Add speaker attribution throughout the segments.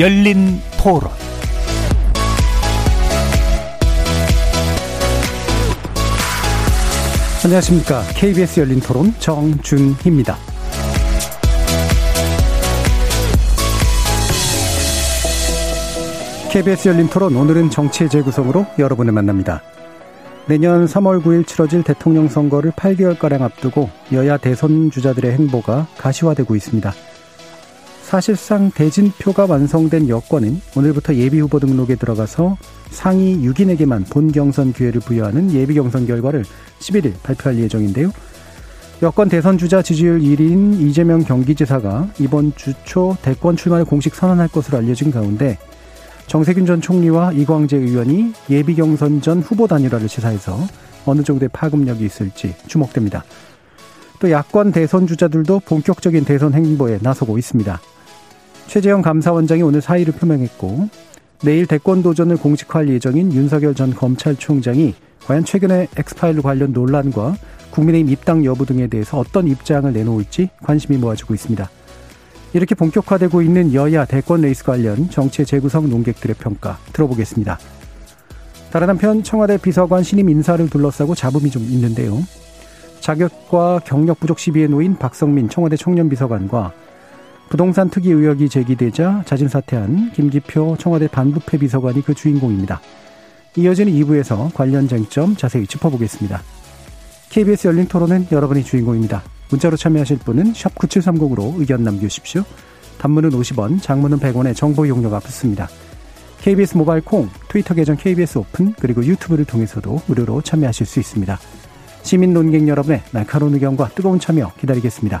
Speaker 1: 열린 토론
Speaker 2: 안녕하십니까. KBS 열린 토론 정준희입니다. KBS 열린 토론 오늘은 정치의 재구성으로 여러분을 만납니다. 내년 3월 9일 치러질 대통령 선거를 8개월가량 앞두고 여야 대선 주자들의 행보가 가시화되고 있습니다. 사실상 대진표가 완성된 여권은 오늘부터 예비 후보 등록에 들어가서 상위 6인에게만 본 경선 기회를 부여하는 예비 경선 결과를 11일 발표할 예정인데요. 여권 대선 주자 지지율 1위인 이재명 경기지사가 이번 주 초 대권 출마를 공식 선언할 것으로 알려진 가운데 정세균 전 총리와 이광재 의원이 예비 경선 전 후보 단일화를 시사해서 어느 정도의 파급력이 있을지 주목됩니다. 또 야권 대선 주자들도 본격적인 대선 행보에 나서고 있습니다. 최재형 감사원장이 오늘 사의를 표명했고 내일 대권 도전을 공식화할 예정인 윤석열 전 검찰총장이 과연 최근의 엑스파일 관련 논란과 국민의힘 입당 여부 등에 대해서 어떤 입장을 내놓을지 관심이 모아지고 있습니다. 이렇게 본격화되고 있는 여야 대권 레이스 관련 정치의 재구성 논객들의 평가 들어보겠습니다. 다른 한편 청와대 비서관 신임 인사를 둘러싸고 잡음이 좀 있는데요. 자격과 경력 부족 시비에 놓인 박성민 청와대 청년 비서관과 부동산 특이 의혹이 제기되자 자진 사퇴한 김기표 청와대 반부패 비서관이 그 주인공입니다. 이어지는 2부에서 관련 쟁점 자세히 짚어보겠습니다. KBS 열린 토론은 여러분이 주인공입니다. 문자로 참여하실 분은 9730으로 의견 남겨주십시오. 단문은 50원, 장문은 100원의 정보 용료가 붙습니다. KBS 모바일 콩, 트위터 계정 KBS 오픈, 그리고 유튜브를 통해서도 무료로 참여하실 수 있습니다. 시민 논객 여러분의 날카로운 의견과 뜨거운 참여 기다리겠습니다.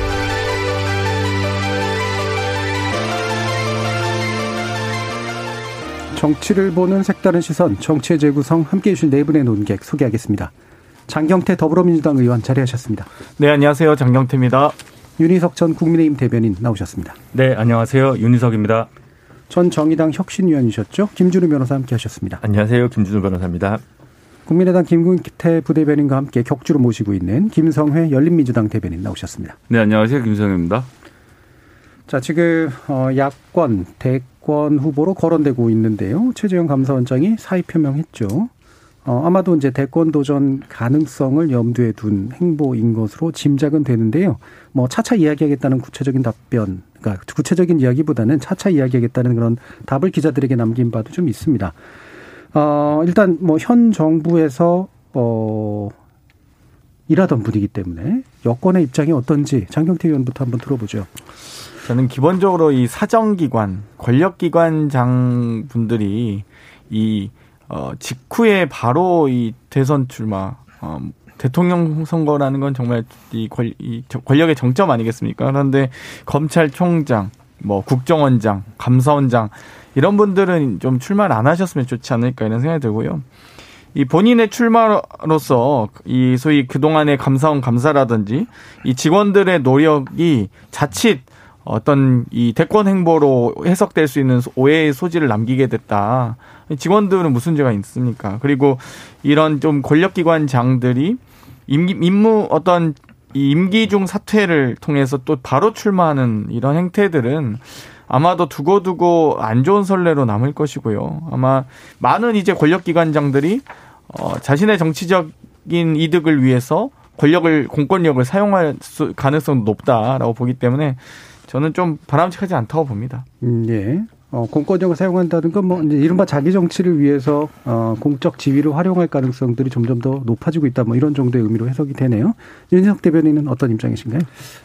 Speaker 2: 정치를 보는 색다른 시선, 정치의 재구성 함께해 주실 네 분의 논객 소개하겠습니다. 장경태 더불어민주당 의원 자리하셨습니다.
Speaker 3: 네, 안녕하세요. 장경태입니다.
Speaker 2: 윤희석 전 국민의힘 대변인 나오셨습니다.
Speaker 4: 네, 안녕하세요. 윤희석입니다.
Speaker 2: 전 정의당 혁신위원이셨죠. 김준우 변호사 함께 하셨습니다.
Speaker 4: 안녕하세요. 김준우 변호사입니다.
Speaker 2: 국민의당 김근태 부대변인과 함께 격주로 모시고 있는 김성회 열린민주당 대변인 나오셨습니다.
Speaker 5: 네, 안녕하세요. 김성회입니다.
Speaker 2: 자, 지금 어 야권 대 권 후보로 거론되고 있는데요. 최재형 감사원장이 사의 표명했죠. 어, 아마도 이제 대권 도전 가능성을 염두에 둔 행보인 것으로 짐작은 되는데요. 뭐 차차 이야기하겠다는 구체적인 답변, 그러니까 구체적인 이야기보다는 차차 이야기하겠다는 그런 답을 기자들에게 남긴 바도 좀 있습니다. 어, 일단 뭐 현 정부에서 어 일하던 분이기 때문에 여권의 입장이 어떤지 장경태 의원부터 한번 들어보죠.
Speaker 3: 저는 기본적으로 이 사정기관, 권력기관장 분들이 이 어, 직후에 바로 이 대선 출마, 어, 대통령 선거라는 건 정말 이, 권력의 정점 아니겠습니까? 그런데 검찰총장, 뭐 국정원장, 감사원장 이런 분들은 좀 출마를 안 하셨으면 좋지 않을까 이런 생각이 들고요. 이 본인의 출마로서 이 소위 그동안의 감사원 감사라든지 이 직원들의 노력이 자칫 어떤 이 대권 행보로 해석될 수 있는 오해의 소지를 남기게 됐다. 직원들은 무슨 죄가 있습니까? 그리고 이런 좀 권력기관장들이 임기, 임무 어떤 이 임기 중 사퇴를 통해서 또 바로 출마하는 이런 행태들은 아마도 두고두고 안 좋은 선례로 남을 것이고요. 아마 많은 이제 권력기관장들이 어, 자신의 정치적인 이득을 위해서 권력을 공권력을 사용할 수, 가능성도 높다라고 보기 때문에 저는 좀 바람직하지 않다고 봅니다.
Speaker 2: 음, 예. 어, 공권력을 사용한다는 건 뭐, 이제 이른바 자기 정치를 위해서, 어, 공적 지위를 활용할 가능성들이 점점 더 높아지고 있다, 뭐 이런 정도의 의미로 해석이 되네요. 윤석 대변인은 어떤 입장이신가요?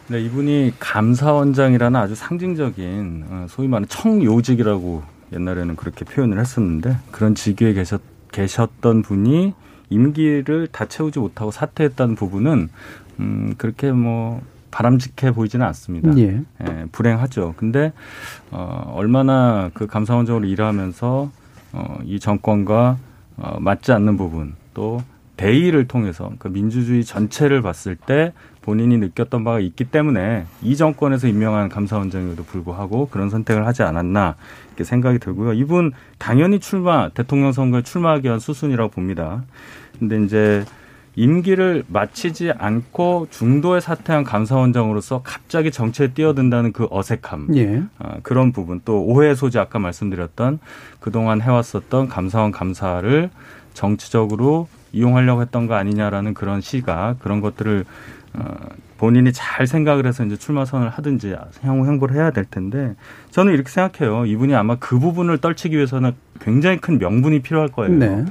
Speaker 4: 네, 이분이 감사원장이라는 아주 상징적인, 어, 소위 말하는 청요직이라고 옛날에는 그렇게 표현을 했었는데, 그런 직위에 계셨, 계셨던 분이 임기를 다 채우지 못하고 사퇴했다는 부분은, 음, 그렇게 뭐, 바람직해 보이지는 않습니다. 예. 예. 불행하죠. 근데 어 얼마나 그 감사원적으로 일하면서 어 이 정권과 어, 맞지 않는 부분 또 대의를 통해서 그 민주주의 전체를 봤을 때 본인이 느꼈던 바가 있기 때문에 이 정권에서 임명한 감사원장에도 불구하고 그런 선택을 하지 않았나 이렇게 생각이 들고요. 이분 당연히 출마 대통령 선거에 출마하기 위한 수순이라고 봅니다. 근데 이제 임기를 마치지 않고 중도에 사퇴한 감사원장으로서 갑자기 정치에 뛰어든다는 그 어색함,
Speaker 2: 예.
Speaker 4: 어, 그런 부분 또 오해 소지 아까 말씀드렸던 그동안 해왔었던 감사원 감사를 정치적으로 이용하려고 했던 거 아니냐라는 그런 시각 그런 것들을 어, 본인이 잘 생각을 해서 이제 출마 선을 하든지 향후 행보를 해야 될 텐데 저는 이렇게 생각해요. 이분이 아마 그 부분을 떨치기 위해서는 굉장히 큰 명분이 필요할 거예요.
Speaker 2: 네.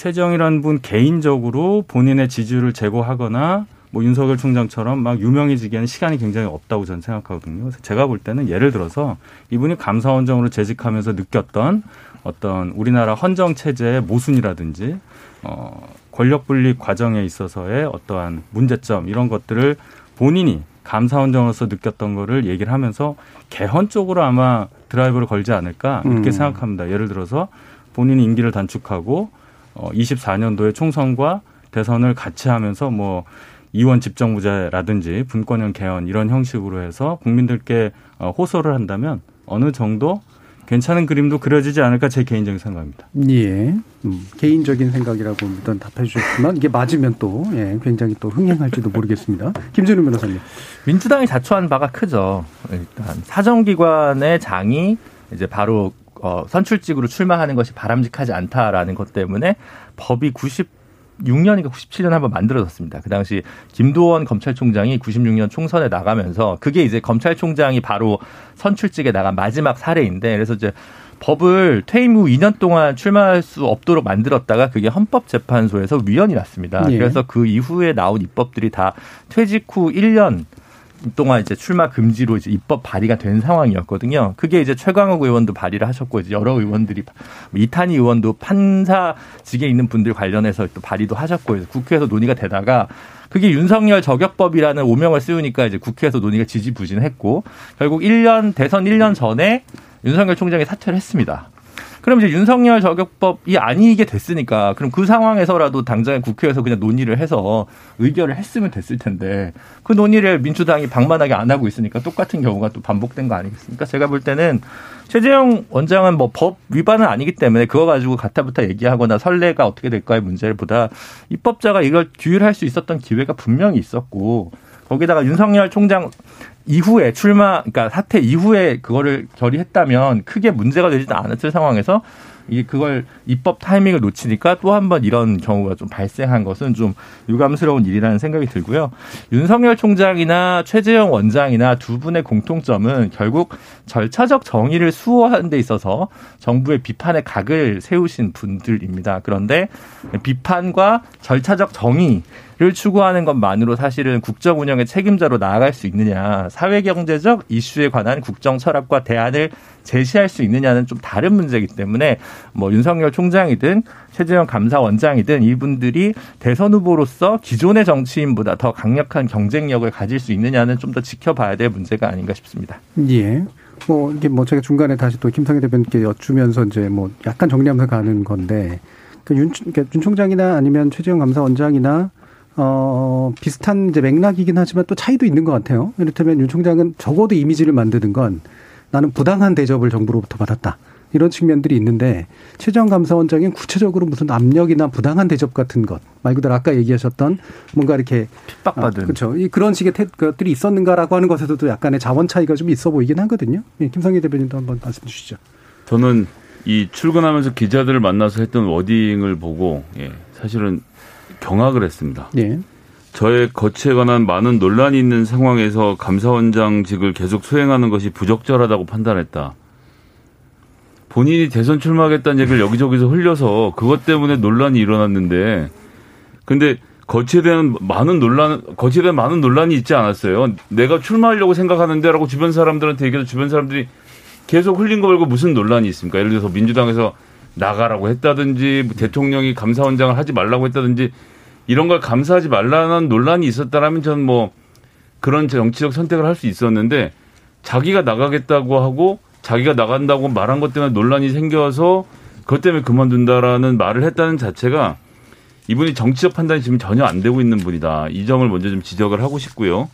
Speaker 4: 최정이라는 분 개인적으로 본인의 지지율을 제고하거나 뭐 윤석열 총장처럼 막 유명해지기에는 시간이 굉장히 없다고 저는 생각하거든요. 제가 볼 때는 예를 들어서 이분이 감사원장으로 재직하면서 느꼈던 어떤 우리나라 헌정 체제의 모순이라든지 어 권력 분립 과정에 있어서의 어떠한 문제점 이런 것들을 본인이 감사원장으로서 느꼈던 거를 얘기를 하면서 개헌 쪽으로 아마 드라이브를 걸지 않을까 이렇게
Speaker 2: 음.
Speaker 4: 생각합니다. 예를 들어서 본인이 임기를 단축하고 어 24년도에 총선과 대선을 같이 하면서 뭐 이원 집정부제라든지 분권형 개헌 이런 형식으로 해서 국민들께 어, 호소를 한다면 어느 정도 괜찮은 그림도 그려지지 않을까 제 개인적인 생각입니다.
Speaker 2: 예. 음, 개인적인 생각이라고 일단 답해 주셨지만 이게 맞으면 또 예, 굉장히 또 흥행할지도 모르겠습니다. 김준우 변호사님.
Speaker 5: 민주당이 자초한 바가 크죠. 일단 사정기관의 장이 이제 바로 어, 선출직으로 출마하는 것이 바람직하지 않다라는 것 때문에 법이 96년인가 97년 한번 만들어졌습니다. 그 당시 김도원 검찰총장이 96년 총선에 나가면서 그게 이제 검찰총장이 바로 선출직에 나간 마지막 사례인데 그래서 이제 법을 퇴임 후 2년 동안 출마할 수 없도록 만들었다가 그게 헌법재판소에서 위헌이 났습니다.
Speaker 2: 예.
Speaker 5: 그래서 그 이후에 나온 입법들이 다 퇴직 후 1년 동안 이제 출마 금지로 이제 입법 발의가 된 상황이었거든요. 그게 이제 최강욱 의원도 발의를 하셨고 이제 여러 의원들이 뭐 이탄희 의원도 판사직에 있는 분들 관련해서 또 발의도 하셨고 그래서 국회에서 논의가 되다가 그게 윤석열 저격법이라는 오명을 씌우니까 이제 국회에서 논의가 지지부진했고 결국 1년 대선 1년 전에 윤석열 총장이 사퇴를 했습니다. 그럼 이제 윤석열 저격법이 아니게 됐으니까 그럼 그 상황에서라도 당장에 국회에서 그냥 논의를 해서 의결을 했으면 됐을 텐데 그 논의를 민주당이 방만하게 안 하고 있으니까 똑같은 경우가 또 반복된 거 아니겠습니까? 제가 볼 때는 최재형 원장은 뭐 법 위반은 아니기 때문에 그거 가지고 가타부타 얘기하거나 선례가 어떻게 될까의 문제를 보다 입법자가 이걸 규율할 수 있었던 기회가 분명히 있었고 거기다가 윤석열 총장 이후에 출마, 그러니까 사퇴 이후에 그거를 결의했다면 크게 문제가 되지도 않았을 상황에서 이게 그걸 입법 타이밍을 놓치니까 또 한 번 이런 경우가 좀 발생한 것은 좀 유감스러운 일이라는 생각이 들고요. 윤석열 총장이나 최재형 원장이나 두 분의 공통점은 결국 절차적 정의를 수호하는 데 있어서 정부의 비판의 각을 세우신 분들입니다. 그런데 비판과 절차적 정의 를 추구하는 것만으로 사실은 국정 운영의 책임자로 나아갈 수 있느냐, 사회 경제적 이슈에 관한 국정 철학과 대안을 제시할 수 있느냐는 좀 다른 문제이기 때문에 뭐 윤석열 총장이든 최재형 감사원장이든 이분들이 대선 후보로서 기존의 정치인보다 더 강력한 경쟁력을 가질 수 있느냐는 좀 더 지켜봐야 될 문제가 아닌가 싶습니다.
Speaker 2: 예. 뭐 이게 뭐 제가 중간에 다시 또 김상희 대변인께 여쭈면서 이제 뭐 약간 정리하면서 가는 건데 그 윤, 그러니까 윤 총장이나 아니면 최재형 감사원장이나 어 비슷한 이제 맥락이긴 하지만 또 차이도 있는 것 같아요. 이를테면 윤 총장은 적어도 이미지를 만드는 건 나는 부당한 대접을 정부로부터 받았다. 이런 측면들이 있는데 최재형 감사원장은 구체적으로 무슨 압력이나 부당한 대접 같은 것 말 그대로 아까 얘기하셨던 뭔가 이렇게
Speaker 5: 핍박받은.
Speaker 2: 아, 그렇죠. 이 그런 식의 태, 것들이 있었는가라고 하는 것에서도 약간의 자원 차이가 좀 있어 보이긴 하거든요. 예, 김상희 대변인도 한번 말씀 주시죠.
Speaker 6: 저는 이 출근하면서 기자들을 만나서 했던 워딩을 보고 예, 사실은 경악을 했습니다.
Speaker 2: 예.
Speaker 6: 저의 거치에 관한 많은 논란이 있는 상황에서 감사원장직을 계속 수행하는 것이 부적절하다고 판단했다. 본인이 대선 출마하겠다는 얘기를 여기저기서 흘려서 그것 때문에 논란이 일어났는데 근데 거치에 대한 많은 논란, 거치에 대한 많은 논란이 있지 않았어요. 내가 출마하려고 생각하는데라고 주변 사람들한테 얘기해서 주변 사람들이 계속 흘린 거 말고 무슨 논란이 있습니까? 예를 들어서 민주당에서 나가라고 했다든지 뭐 대통령이 감사원장을 하지 말라고 했다든지 이런 걸 감사하지 말라는 논란이 있었다라면 저는 뭐 그런 정치적 선택을 할 수 있었는데 자기가 나가겠다고 하고 자기가 나간다고 말한 것 때문에 논란이 생겨서 그것 때문에 그만둔다라는 말을 했다는 자체가 이분이 정치적 판단이 지금 전혀 안 되고 있는 분이다. 이 점을 먼저 좀 지적을 하고 싶고요.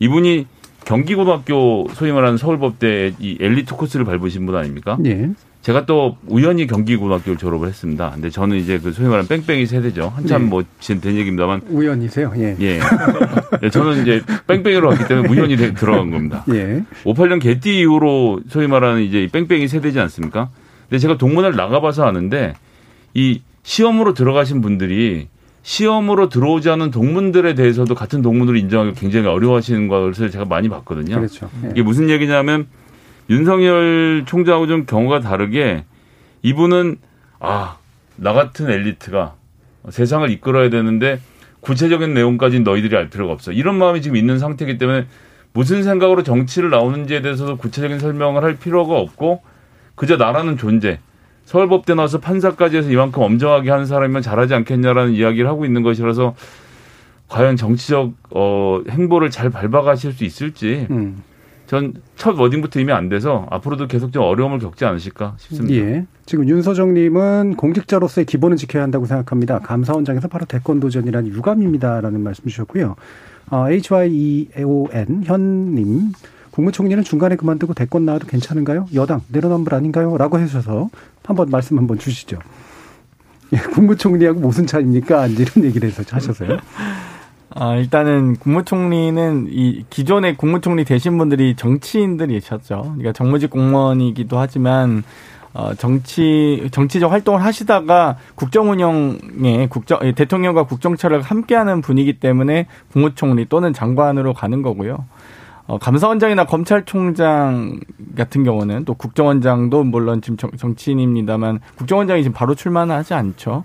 Speaker 6: 이분이 경기고등학교 소위 말하는 서울법대 이 엘리트 코스를 밟으신 분 아닙니까?
Speaker 2: 예.
Speaker 6: 제가 또 우연히 경기고등학교를 졸업을 했습니다. 근데 저는 이제 그 소위 말하는 뺑뺑이 세대죠. 한참
Speaker 2: 네.
Speaker 6: 뭐 지금 된 얘기입니다만.
Speaker 2: 우연이세요? 예.
Speaker 6: 예. 예, 저는 이제 뺑뺑이로 왔기 때문에 우연히 되- 들어간 겁니다.
Speaker 2: 예.
Speaker 6: 58년 개띠 이후로 소위 말하는 이제 이 뺑뺑이 세대지 않습니까? 근데 제가 동문회를 나가봐서 아는데 이 시험으로 들어가신 분들이 시험으로 들어오지 않은 동문들에 대해서도 같은 동문으로 인정하기 굉장히 어려워하시는 것을 제가 많이 봤거든요.
Speaker 2: 그렇죠. 예.
Speaker 6: 이게 무슨 얘기냐면 윤석열 총장하고 좀 경우가 다르게 이분은 아, 나 같은 엘리트가 세상을 이끌어야 되는데 구체적인 내용까지는 너희들이 알 필요가 없어. 이런 마음이 지금 있는 상태이기 때문에 무슨 생각으로 정치를 나오는지에 대해서도 구체적인 설명을 할 필요가 없고 그저 나라는 존재. 서울법대 나와서 판사까지 해서 이만큼 엄정하게 하는 사람이면 잘하지 않겠냐라는 이야기를 하고 있는 것이라서 과연 정치적 어, 행보를 잘 밟아가실 수 있을지
Speaker 2: 음.
Speaker 6: 전 첫 워딩부터 이미 안 돼서 앞으로도 계속 좀 어려움을 겪지 않으실까 싶습니다.
Speaker 2: 예. 지금 윤서정님은 공직자로서의 기본은 지켜야 한다고 생각합니다. 감사원장에서 바로 대권 도전이란 유감입니다라는 말씀 주셨고요. 어, HYEON 현님 국무총리는 중간에 그만두고 대권 나와도 괜찮은가요? 여당 내로남불 아닌가요? 라고 해주셔서 한번 말씀 한번 주시죠. 예, 국무총리하고 무슨 차이입니까? 이런 얘기를 해서 하셔서요.
Speaker 3: 아, 일단은 국무총리는 이 기존의 국무총리 되신 분들이 정치인들이셨죠. 그러니까 정무직 공무원이기도 하지만 어, 정치, 정치적 활동을 하시다가 국정 운영에 국정, 예, 대통령과 국정처를 함께하는 분이기 때문에 국무총리 또는 장관으로 가는 거고요. 어, 감사원장이나 검찰총장 같은 경우는 또 국정원장도 물론 지금 정, 정치인입니다만 국정원장이 지금 바로 출마는 하지 않죠.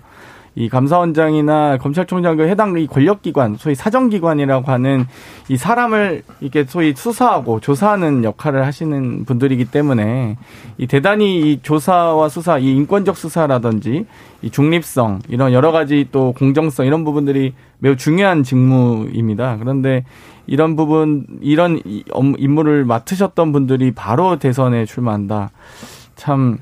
Speaker 3: 이 감사원장이나 검찰총장 그 해당 이 권력기관, 소위 사정기관이라고 하는 이 사람을 이렇게 소위 수사하고 조사하는 역할을 하시는 분들이기 때문에 이 대단히 이 조사와 수사, 이 인권적 수사라든지 이 중립성 이런 여러 가지 또 공정성 이런 부분들이 매우 중요한 직무입니다. 그런데 이런 부분, 이런 임무를 맡으셨던 분들이 바로 대선에 출마한다. 참,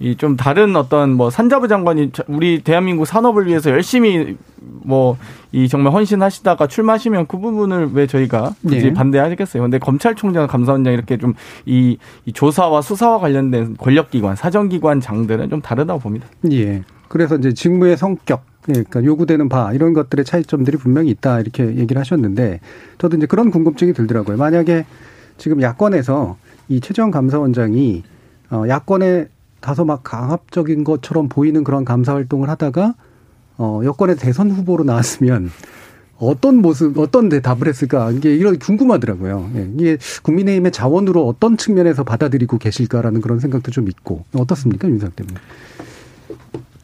Speaker 3: 이 좀 다른 어떤 뭐 산자부 장관이 저- 우리 대한민국 산업을 위해서 열심히 뭐 이 정말 헌신하시다가 출마하시면 그 부분을 왜 저희가 굳이
Speaker 2: 예.
Speaker 3: 반대하겠어요. 근데 검찰총장, 감사원장 이렇게 좀이 조사와 수사와 관련된 권력기관, 사정기관 장들은 좀 다르다고 봅니다.
Speaker 2: 예. 그래서 이제 직무의 성격, 예, 그러니까 요구되는 바 이런 것들의 차이점들이 분명히 있다 이렇게 얘기를 하셨는데 저도 이제 그런 궁금증이 들더라고요. 만약에 지금 야권에서 이 최재형 감사원장이 어 야권에 다소 막 강압적인 것처럼 보이는 그런 감사 활동을 하다가 어 여권의 대선 후보로 나왔으면 어떤 모습, 어떤 대답을 했을까? 이게 이런 궁금하더라고요. 예, 이게 국민의힘의 자원으로 어떤 측면에서 받아들이고 계실까라는 그런 생각도 좀 있고 어떻습니까, 윤상 때문에?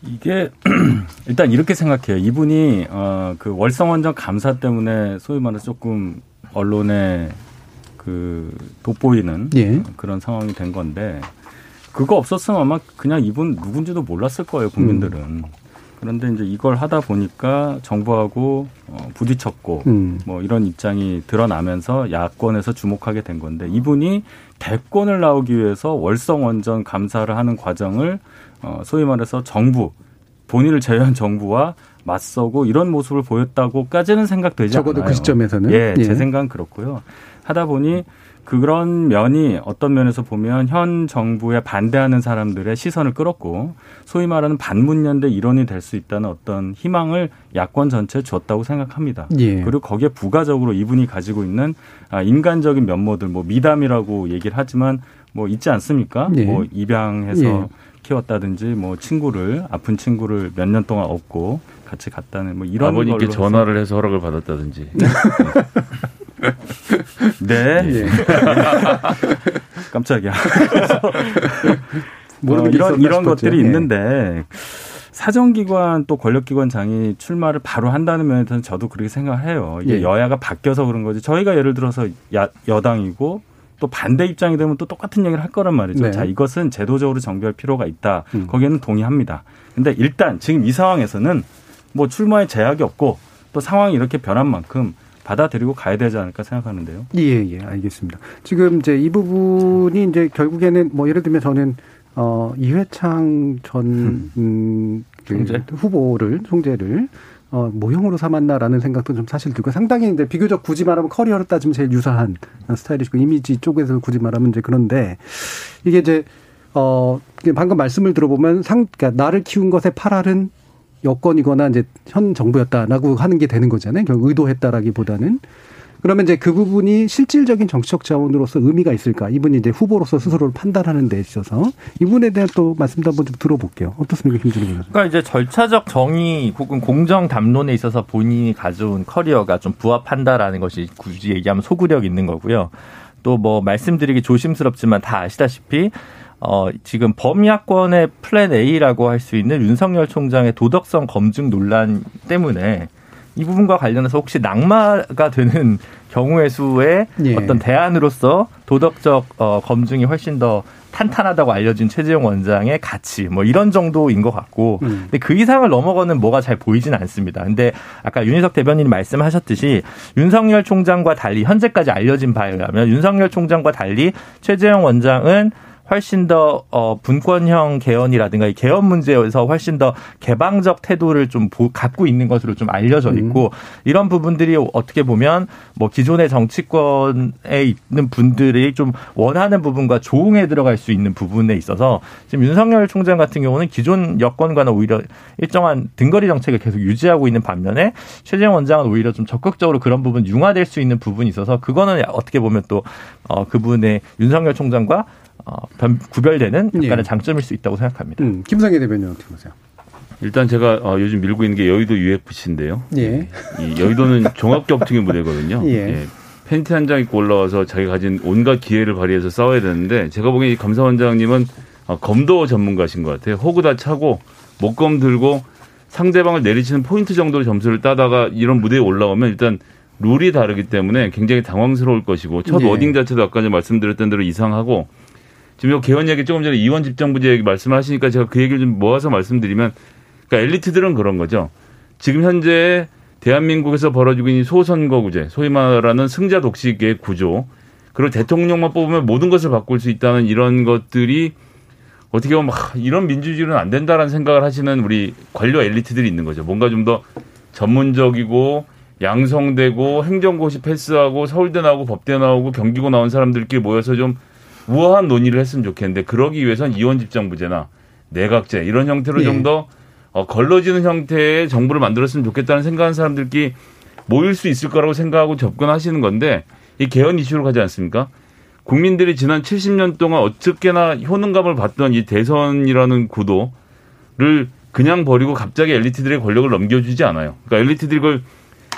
Speaker 4: 이게 일단 이렇게 생각해요. 이분이 어그 월성원전 감사 때문에 소위 말해서 조금 언론에 그 돋보이는
Speaker 2: 예.
Speaker 4: 그런 상황이 된 건데 그거 없었으면 아마 그냥 이분 누군지도 몰랐을 거예요 국민들은. 그런데 이제 이걸 하다 보니까 정부하고 어, 부딪혔고
Speaker 2: 음.
Speaker 4: 뭐 이런 입장이 드러나면서 야권에서 주목하게 된 건데 이분이 대권을 나오기 위해서 월성 원전 감사를 하는 과정을 어 소위 말해서 정부 본인을 제외한 정부와 맞서고 이런 모습을 보였다고까지는 생각되지
Speaker 2: 적어도
Speaker 4: 않아요.
Speaker 2: 그 시점에서는?
Speaker 4: 예,
Speaker 2: 예.
Speaker 4: 제 생각은 그렇고요. 하다 보니 그런 면이 어떤 면에서 보면 현 정부에 반대하는 사람들의 시선을 끌었고 소위 말하는 반문연대 일원이 될 수 있다는 어떤 희망을 야권 전체에 줬다고 생각합니다.
Speaker 2: 예.
Speaker 4: 그리고 거기에 부가적으로 이분이 가지고 있는 아, 인간적인 면모들, 뭐 미담이라고 얘기를 하지만 뭐 있지 않습니까?
Speaker 2: 예.
Speaker 4: 뭐 입양해서
Speaker 2: 예.
Speaker 4: 키웠다든지 뭐 친구를 아픈 친구를 몇 년 동안 업고 같이 갔다는 뭐 이런
Speaker 6: 아버님께
Speaker 4: 걸로
Speaker 6: 전화를 해서 허락을 받았다든지.
Speaker 4: 해서- 네
Speaker 2: 예.
Speaker 4: 깜짝이야.
Speaker 2: 모르는
Speaker 4: 어,
Speaker 2: 게
Speaker 4: 이런 이런
Speaker 2: 싶었죠.
Speaker 4: 것들이
Speaker 2: 예.
Speaker 4: 있는데 사정기관 또 권력기관 장이 출마를 바로 한다는 면에서는 저도 그렇게 생각해요. 이게
Speaker 2: 예.
Speaker 4: 여야가 바뀌어서 그런 거지. 저희가 예를 들어서 야, 여당이고 또 반대 입장이 되면 또 똑같은 얘기를 할 거란 말이죠.
Speaker 2: 네.
Speaker 4: 자, 이것은 제도적으로 정비할 필요가 있다.
Speaker 2: 음.
Speaker 4: 거기에는 동의합니다. 근데 일단 지금 이 상황에서는 뭐 출마에 제약이 없고 또 상황이 이렇게 변한 만큼 받아들이고 가야 되지 않을까 생각하는데요.
Speaker 2: 예, 예, 알겠습니다. 지금 이제 이 부분이 이제 결국에는 뭐 예를 들면 저는 어, 이회창 전, 음, 그
Speaker 5: 총재?
Speaker 2: 후보를, 총재를 어, 모형으로 삼았나라는 생각도 좀 사실 들고 상당히 이제 비교적 굳이 말하면 커리어로 따지면 제일 유사한 스타일이시고 이미지 쪽에서 굳이 말하면 이제 그런데 이게 이제 어, 방금 말씀을 들어보면 상, 그러니까 나를 키운 것의 8알은 여권이거나 이제 현 정부였다라고 하는 게 되는 거잖아요. 결국 의도했다라기보다는. 그러면 이제 그 부분이 실질적인 정치적 자원으로서 의미가 있을까? 이분이 이제 후보로서 스스로를 판단하는 데 있어서 이분에 대한 또 말씀도 한번 좀 들어볼게요. 어떻습니까, 김준호 변호사?
Speaker 5: 그러니까 이제 절차적 정의 혹은 공정 담론에 있어서 본인이 가져온 커리어가 좀 부합한다라는 것이 굳이 얘기하면 소구력 있는 거고요. 또 뭐 말씀드리기 조심스럽지만 다 아시다시피 어, 지금 범야권의 플랜 A라고 할 수 있는 윤석열 총장의 도덕성 검증 논란 때문에 이 부분과 관련해서 혹시 낙마가 되는 경우의 수의
Speaker 2: 예.
Speaker 5: 어떤 대안으로서 도덕적 어, 검증이 훨씬 더 탄탄하다고 알려진 최재형 원장의 가치 뭐 이런 정도인 것 같고
Speaker 2: 음.
Speaker 5: 근데 그 이상을 넘어가는 뭐가 잘 보이지는 않습니다. 근데 아까 윤희석 대변인이 말씀하셨듯이 윤석열 총장과 달리 현재까지 알려진 바에 의하면 윤석열 총장과 달리 최재형 원장은 훨씬 더 어, 분권형 개헌이라든가 이 개헌 문제에서 훨씬 더 개방적 태도를 좀 보- 갖고 있는 것으로 좀 알려져 있고 이런 부분들이 어떻게 보면 뭐 기존의 정치권에 있는 분들이 좀 원하는 부분과 조응에 들어갈 수 있는 부분에 있어서 지금 윤석열 총장 같은 경우는 기존 여권과는 오히려 일정한 등거리 정책을 계속 유지하고 있는 반면에 최재형 원장은 오히려 좀 적극적으로 그런 부분 융화될 수 있는 부분이 있어서 그거는 어떻게 보면 또 어, 그분의 윤석열 총장과 구별되는 약간의
Speaker 2: 예.
Speaker 5: 장점일 수 있다고 생각합니다.
Speaker 2: 음, 김성애 대변인 어떻게 보세요?
Speaker 6: 일단 제가 어, 요즘 밀고 있는 게 여의도 UFC인데요.
Speaker 2: 예.
Speaker 6: 이 여의도는 종합격투기 무대거든요.
Speaker 2: 예.
Speaker 6: 팬티 한 장 입고 올라와서 자기가 가진 온갖 기예를 발휘해서 싸워야 되는데 제가 보기엔 이 감사원장님은 어, 검도 전문가신 것 같아요. 호구 다 차고 목검 들고 상대방을 내리치는 포인트 정도로 점수를 따다가 이런 무대에 올라오면 일단 룰이 다르기 때문에 굉장히 당황스러울 것이고 첫
Speaker 2: 예.
Speaker 6: wording 자체도 아까 말씀드렸던 대로 이상하고 지금 요 개헌 얘기 조금 전에 이원 집정부제 얘기 말씀하시니까 제가 그 얘기를 좀 모아서 말씀드리면 그러니까 엘리트들은 그런 거죠. 지금 현재 대한민국에서 벌어지고 있는 소선거구제, 소위 말하는 승자 독식의 구조, 그리고 대통령만 뽑으면 모든 것을 바꿀 수 있다는 이런 것들이 어떻게 보면 막 이런 민주주의는 안 된다라는 생각을 하시는 우리 관료 엘리트들이 있는 거죠. 뭔가 좀 더 전문적이고 양성되고 행정고시 패스하고 서울대 나오고 법대 나오고 경기고 나온 사람들끼리 모여서 좀 우아한 논의를 했으면 좋겠는데 그러기 위해선 이원 집정부제나 내각제 이런 형태로
Speaker 2: 예.
Speaker 6: 좀더 어, 걸러지는 형태의 정부를 만들었으면 좋겠다는 생각하는 사람들끼리 모일 수 있을 거라고 생각하고 접근하시는 건데 이 개헌 이슈로 가지 않습니까? 국민들이 지난 70년 동안 어떻게나 효능감을 받던 이 대선이라는 구도를 그냥 버리고 갑자기 엘리트들의 권력을 넘겨주지 않아요. 그러니까 엘리트들이 그걸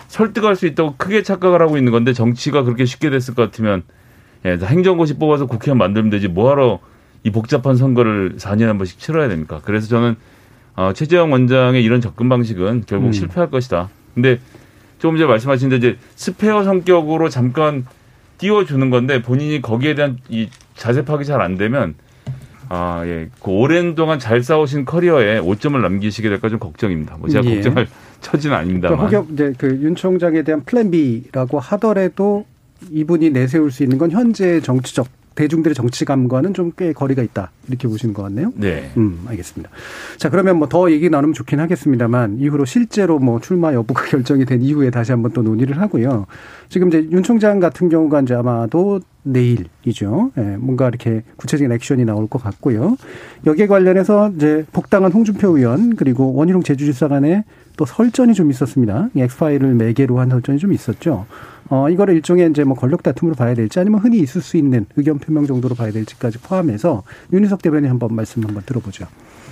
Speaker 6: 설득할 수 있다고 크게 착각을 하고 있는 건데 정치가 그렇게 쉽게 됐을 것 같으면 예, 행정고시 뽑아서 국회의원 만들면 되지 뭐하러 이 복잡한 선거를 4년에 한 번씩 치러야 됩니까? 그래서 저는 어, 최재형 원장의 이런 접근 방식은 결국
Speaker 2: 음.
Speaker 6: 실패할 것이다. 근데 조금 전에 말씀하신 대로 이제 스페어 성격으로 잠깐 띄워주는 건데 본인이 거기에 대한 이 자세 파악이 잘 안 되면 아, 예. 그 오랜 동안 잘 싸우신 커리어에 오점을 남기시게 될까 좀 걱정입니다. 뭐 제가
Speaker 2: 예.
Speaker 6: 걱정할 처지는 아닙니다만.
Speaker 2: 그러니까 혹여 이제 그 윤 총장에 대한 플랜 B라고 하더라도 이분이 내세울 수 있는 건 현재 정치적 대중들의 정치감과는 좀 꽤 거리가 있다 이렇게 보시는 것 같네요.
Speaker 6: 네.
Speaker 2: 음, 알겠습니다. 자, 그러면 뭐 더 얘기 나누면 좋긴 하겠습니다만 이후로 실제로 뭐 출마 여부가 결정이 된 이후에 다시 한번 또 논의를 하고요. 지금 이제 윤 총장 같은 경우가 이제 아마도 내일이죠. 예, 뭔가 이렇게 구체적인 액션이 나올 것 같고요. 여기에 관련해서 이제 복당한 홍준표 의원 그리고 원희룡 제주지사 간에 또 설전이 좀 있었습니다. 이 엑스파일을 매개로 한 설전이 좀 있었죠. 어, 이거를 일종의 이제 뭐 권력 다툼으로 봐야 될지 아니면 흔히 있을 수 있는 의견 표명 정도로 봐야 될지까지 포함해서 윤희석 대변인 한번 말씀 한번 들어보죠.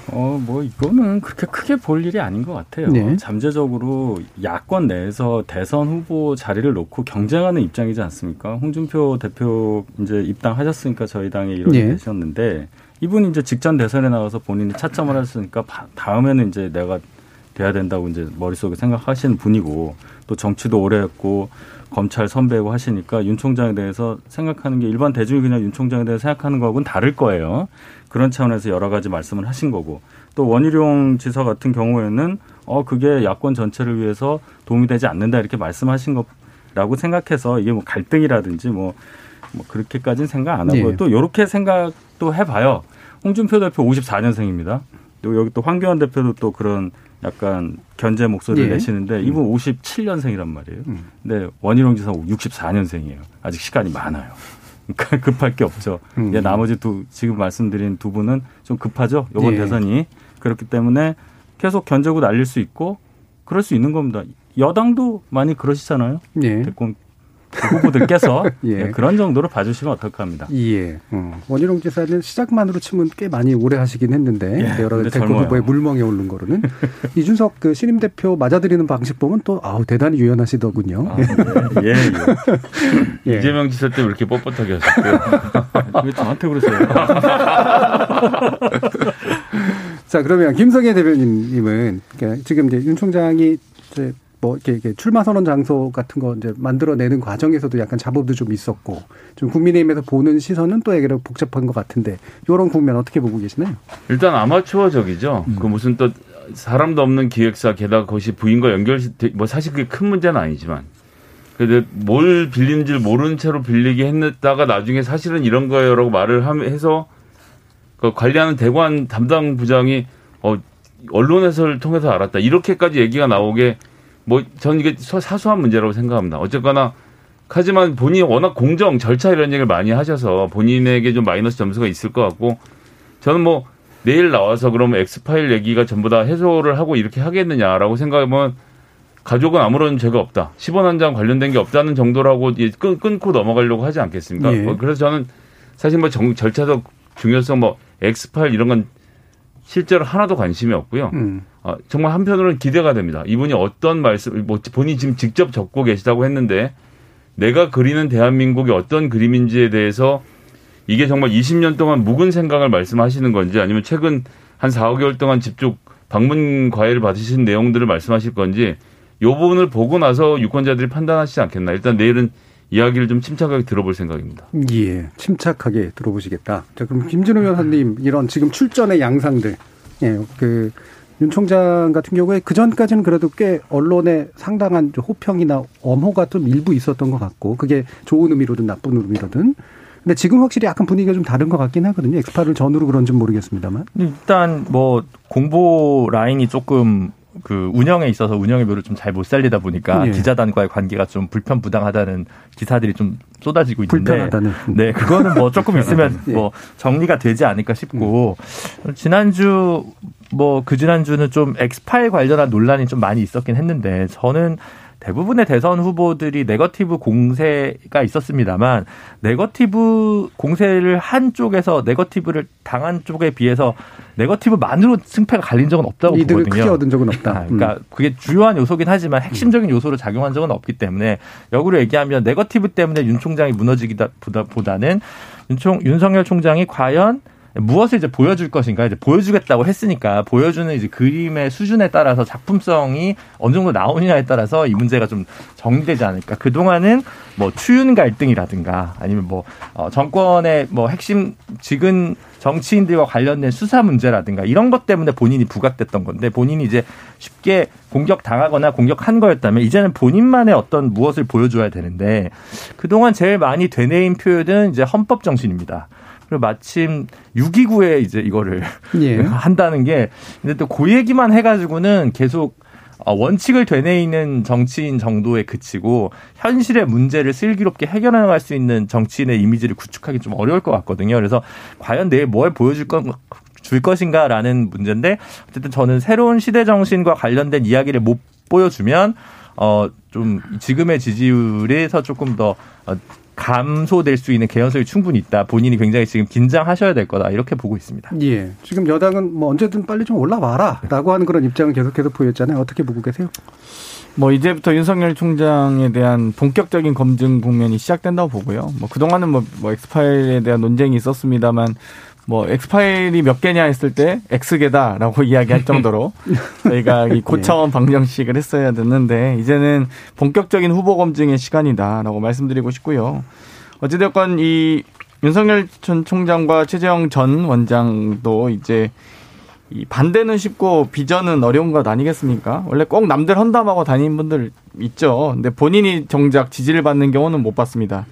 Speaker 4: 어, 뭐 이거는 그렇게 크게 볼 일이 아닌 것 같아요.
Speaker 2: 네.
Speaker 4: 잠재적으로 야권 내에서 대선 후보 자리를 놓고 경쟁하는 입장이지 않습니까? 홍준표 대표 이제 입당하셨으니까 저희 당에 이렇게
Speaker 2: 네.
Speaker 4: 되셨는데 이분이 이제 직전 대선에 나와서 본인이 차점을 하셨으니까 바- 다음에는 이제 내가 돼야 된다고 이제 머릿속에 생각하시는 분이고 또 정치도 오래 했고 검찰 선배고 하시니까 윤 총장에 대해서 생각하는 게 일반 대중이 그냥 윤 총장에 대해서 생각하는 거하고는 다를 거예요. 그런 차원에서 여러 가지 말씀을 하신 거고 또 원희룡 지사 같은 경우에는 어 그게 야권 전체를 위해서 도움이 되지 않는다 이렇게 말씀하신 거라고 생각해서 이게 뭐 갈등이라든지 뭐, 뭐 그렇게까지는 생각 안 하고요.
Speaker 2: 네.
Speaker 4: 또 이렇게 생각도 해봐요. 홍준표 대표 54년생입니다. 또 여기 또 황교안 대표도 또 그런 약간 견제 목소리를
Speaker 2: 예.
Speaker 4: 내시는데 이분 57년생이란 말이에요.
Speaker 2: 음.
Speaker 4: 근데 원희룡 지사 64년생이에요. 아직 시간이 많아요. 그러니까 급할 게 없죠.
Speaker 2: 음.
Speaker 4: 이제 나머지 두 지금 말씀드린 두 분은 좀 급하죠. 이번
Speaker 2: 예.
Speaker 4: 대선이 그렇기 때문에 계속 견제고 날릴 수 있고 그럴 수 있는 겁니다. 여당도 많이 그러시잖아요.
Speaker 2: 예.
Speaker 4: 대권 후보들께서
Speaker 2: 예.
Speaker 4: 예, 그런 정도로 봐주시면 어떨까 합니다.
Speaker 2: 예. 어. 원희룡 지사는 시작만으로 치면 꽤 많이 오래 하시긴 했는데
Speaker 4: 예,
Speaker 2: 여러 대권. 후보에 물멍에 오른 거로는 이준석 그 신임 대표 맞아들이는 방식 보면 또 아우 대단히 유연하시더군요.
Speaker 4: 아, 예, 예.
Speaker 2: 예.
Speaker 6: 이재명 지사 때문에 이렇게 뻣뻣하게 하셨고요.
Speaker 4: 왜 저한테 그러세요?
Speaker 2: 자 그러면 김성애 대변인님은 그러니까 지금 이제 윤 총장이 이제 뭐 이렇게, 이렇게 출마 선언 장소 같은 거 이제 만들어내는 과정에서도 약간 잡음도 좀 있었고 좀 국민의힘에서 보는 시선은 또 얘기를 복잡한 것 같은데 이런 국면 어떻게 보고 계시나요?
Speaker 6: 일단 아마추어적이죠. 그 무슨 또 사람도 없는 기획사 게다가 그것이 부인과 연결 뭐 사실 그게 큰 문제는 아니지만 근데 뭘 빌린지를 모르는 채로 빌리게 했다가 나중에 사실은 이런 거예요라고 말을 함- 해서 그 관리하는 대관 담당 부장이 어 언론에서를 통해서 알았다 이렇게까지 얘기가 나오게 뭐 저는 이게 서- 사소한 문제라고 생각합니다. 어쨌거나 하지만 본인이 워낙 공정 절차 이런 얘기를 많이 하셔서 본인에게 좀 마이너스 점수가 있을 것 같고 저는 뭐 내일 나와서 그러면 엑스파일 얘기가 전부 다 해소를 하고 이렇게 하겠느냐라고 생각하면 가족은 아무런 죄가 없다. 10원 한 장 관련된 게 없다는 정도라고 끊, 끊고 넘어가려고 하지 않겠습니까?
Speaker 2: 예.
Speaker 6: 뭐 그래서 저는 사실 뭐 정, 절차적 중요성 뭐 엑스파일 이런 건 실제로 하나도 관심이 없고요.
Speaker 2: 음.
Speaker 6: 아, 정말 한편으로는 기대가 됩니다. 이분이 어떤 말씀, 뭐 본인이 지금 직접 적고 계시다고 했는데 내가 그리는 대한민국이 어떤 그림인지에 대해서 이게 정말 20년 동안 묵은 생각을 말씀하시는 건지 아니면 최근 한 4, 5개월 동안 집중 방문 과외를 받으신 내용들을 말씀하실 건지 요 부분을 보고 나서 유권자들이 판단하시지 않겠나. 일단 내일은 이야기를 좀 침착하게 들어볼 생각입니다.
Speaker 2: 예, 침착하게 들어보시겠다. 자, 그럼 김진우 변호사님 이런 지금 출전의 양상들, 예, 그. 윤 총장 같은 경우에 그 전까지는 그래도 꽤 언론에 상당한 좀 호평이나 엄호가 좀 일부 있었던 것 같고 그게 좋은 의미로든 나쁜 의미로든 근데 지금 확실히 약간 분위기가 좀 다른 것 같긴 하거든요. 엑스파일을 전후로 그런지는 모르겠습니다만.
Speaker 5: 일단 뭐 공보 라인이 조금 그 운영에 있어서 운영의 묘를 좀 잘 못 살리다 보니까
Speaker 2: 예.
Speaker 5: 기자단과의 관계가 좀 불편 부당하다는 기사들이 좀 쏟아지고 있는데
Speaker 2: 불편하다는.
Speaker 5: 네 그거는 뭐 조금 있으면
Speaker 2: 예.
Speaker 5: 뭐 정리가 되지 않을까 싶고 지난주 뭐 그 지난주는 좀 엑스파일 관련한 논란이 좀 많이 있었긴 했는데 저는 대부분의 대선 후보들이 네거티브 공세가 있었습니다만 네거티브 공세를 한 쪽에서 네거티브를 당한 쪽에 비해서 네거티브만으로 승패가 갈린 적은 없다고
Speaker 2: 이득을
Speaker 5: 보거든요.
Speaker 2: 크게 얻은 적은 없다.
Speaker 5: 아, 그러니까 그게 주요한 요소긴 하지만 핵심적인 요소로 작용한 적은 없기 때문에 역으로 얘기하면 네거티브 때문에 윤 총장이 무너지기다 보다- 보다는 윤총 윤석열 총장이 과연 무엇을 이제 보여줄 것인가 이제 보여주겠다고 했으니까 보여주는 이제 그림의 수준에 따라서 작품성이 어느 정도 나오느냐에 따라서 이 문제가 좀 정리되지 않을까. 그 동안은 뭐 추윤 갈등이라든가 아니면 뭐 어, 정권의 뭐 핵심 지금 정치인들과 관련된 수사 문제라든가 이런 것 때문에 본인이 부각됐던 건데 본인이 이제 쉽게 공격 당하거나 공격한 거였다면 이제는 본인만의 어떤 무엇을 보여줘야 되는데 그동안 제일 많이 되뇌인 표현은 이제 헌법 정신입니다. 그리고 마침 6.29에 이제 이거를
Speaker 2: 예.
Speaker 5: 한다는 게 근데 또 그 얘기만 해가지고는 계속 어, 원칙을 되뇌이는 정치인 정도에 그치고 현실의 문제를 슬기롭게 해결해 나갈 수 있는 정치인의 이미지를 구축하기 좀 어려울 것 같거든요. 그래서 과연 내일 뭘 보여줄 건, 줄 것인가라는 문제인데 어쨌든 저는 새로운 시대 정신과 관련된 이야기를 못 보여주면 어 좀 지금의 지지율에서 조금 더 어, 감소될 수 있는 개연성이 충분히 있다. 본인이 굉장히 지금 긴장하셔야 될 거다. 이렇게 보고 있습니다.
Speaker 2: 예. 지금 여당은 뭐 언제든 빨리 좀 올라와라 라고 하는 그런 입장을 계속해서 보였잖아요. 어떻게 보고 계세요?
Speaker 3: 뭐 이제부터 윤석열 총장에 대한 본격적인 검증 국면이 시작된다고 보고요. 뭐 그동안은 뭐, 뭐 엑스파일에 대한 논쟁이 있었습니다만 뭐 엑스파일이 몇 개냐 했을 때 X개다라고 이야기할 정도로 저희가 이 고차원 방정식을 했어야 됐는데 이제는 본격적인 후보 검증의 시간이다라고 말씀드리고 싶고요. 어찌됐건 이 윤석열 전 총장과 최재형 전 원장도 이제 이 반대는 쉽고 비전은 어려운 것 아니겠습니까? 원래 꼭 남들 헌담하고 다니는 분들 있죠. 근데 본인이 정작 지지를 받는 경우는 못 봤습니다.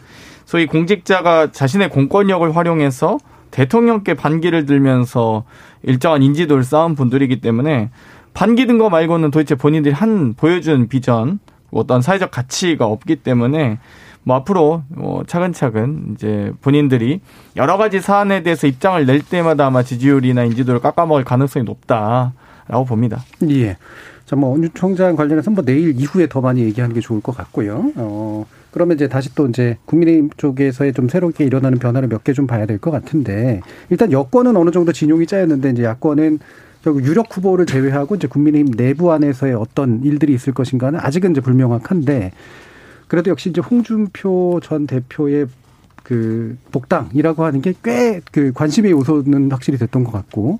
Speaker 3: 소위 공직자가 자신의 공권력을 활용해서 대통령께 반기를 들면서 일정한 인지도를 쌓은 분들이기 때문에 반기 든 거 말고는 도대체 본인들이 한 보여준 비전 어떤 사회적 가치가 없기 때문에 뭐 앞으로 뭐 차근차근 이제 본인들이 여러 가지 사안에 대해서 입장을 낼 때마다 아마 지지율이나 인지도를 깎아먹을 가능성이 높다라고 봅니다.
Speaker 2: 예. 자, 뭐, 원유 총장 관련해서 뭐 내일 이후에 더 많이 얘기하는 게 좋을 것 같고요. 어, 그러면 이제 다시 또 이제 국민의힘 쪽에서의 좀 새롭게 일어나는 변화를 몇 개 좀 봐야 될 것 같은데 일단 여권은 어느 정도 진용이 짜였는데 이제 야권은 결국 유력 후보를 제외하고 이제 국민의힘 내부 안에서의 어떤 일들이 있을 것인가는 아직은 이제 불명확한데 그래도 역시 이제 홍준표 전 대표의 그 복당이라고 하는 게 꽤 그 관심의 요소는 확실히 됐던 것 같고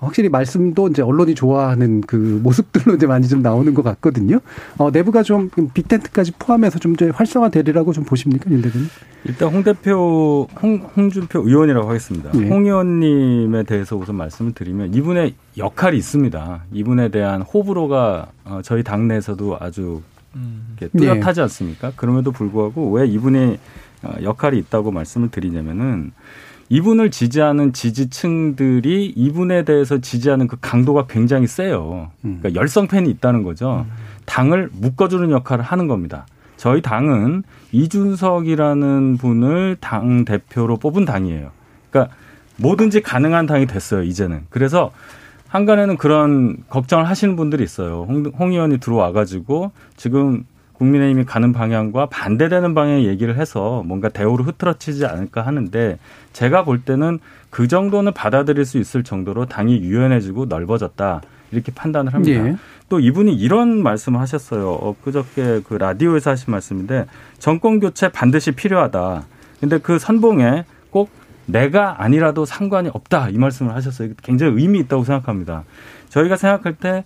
Speaker 2: 확실히 말씀도 이제 언론이 좋아하는 그 모습들로 이제 많이 좀 나오는 것 같거든요. 어, 내부가 좀 빅텐트까지 포함해서 좀 이제 활성화되리라고 좀 보십니까, 윤 대표님?
Speaker 4: 일단 홍 대표, 홍, 홍준표 의원이라고 하겠습니다.
Speaker 2: 네.
Speaker 4: 홍 의원님에 대해서 우선 말씀을 드리면 이분의 역할이 있습니다. 이분에 대한 호불호가 어, 저희 당내에서도 아주 이렇게 뚜렷하지 않습니까? 그럼에도 불구하고 왜 이분의 어, 역할이 있다고 말씀을 드리냐면은 이분을 지지하는 지지층들이 이분에 대해서 지지하는 그 강도가 굉장히 세요. 그러니까 열성 팬이 있다는 거죠. 당을 묶어주는 역할을 하는 겁니다. 저희 당은 이준석이라는 분을 당 대표로 뽑은 당이에요. 그러니까 뭐든지 가능한 당이 됐어요. 이제는. 그래서 한간에는 그런 걱정을 하시는 분들이 있어요. 홍, 홍 의원이 들어와가지고 지금 국민의힘이 가는 방향과 반대되는 방향의 얘기를 해서 뭔가 대우를 흐트러치지 않을까 하는데 제가 볼 때는 그 정도는 받아들일 수 있을 정도로 당이 유연해지고 넓어졌다 이렇게 판단을 합니다.
Speaker 2: 예.
Speaker 4: 또 이분이 이런 말씀을 하셨어요. 엊그저께 그 라디오에서 하신 말씀인데 정권 교체 반드시 필요하다. 근데 그 선봉에 꼭 내가 아니라도 상관이 없다 이 말씀을 하셨어요. 굉장히 의미 있다고 생각합니다. 저희가 생각할 때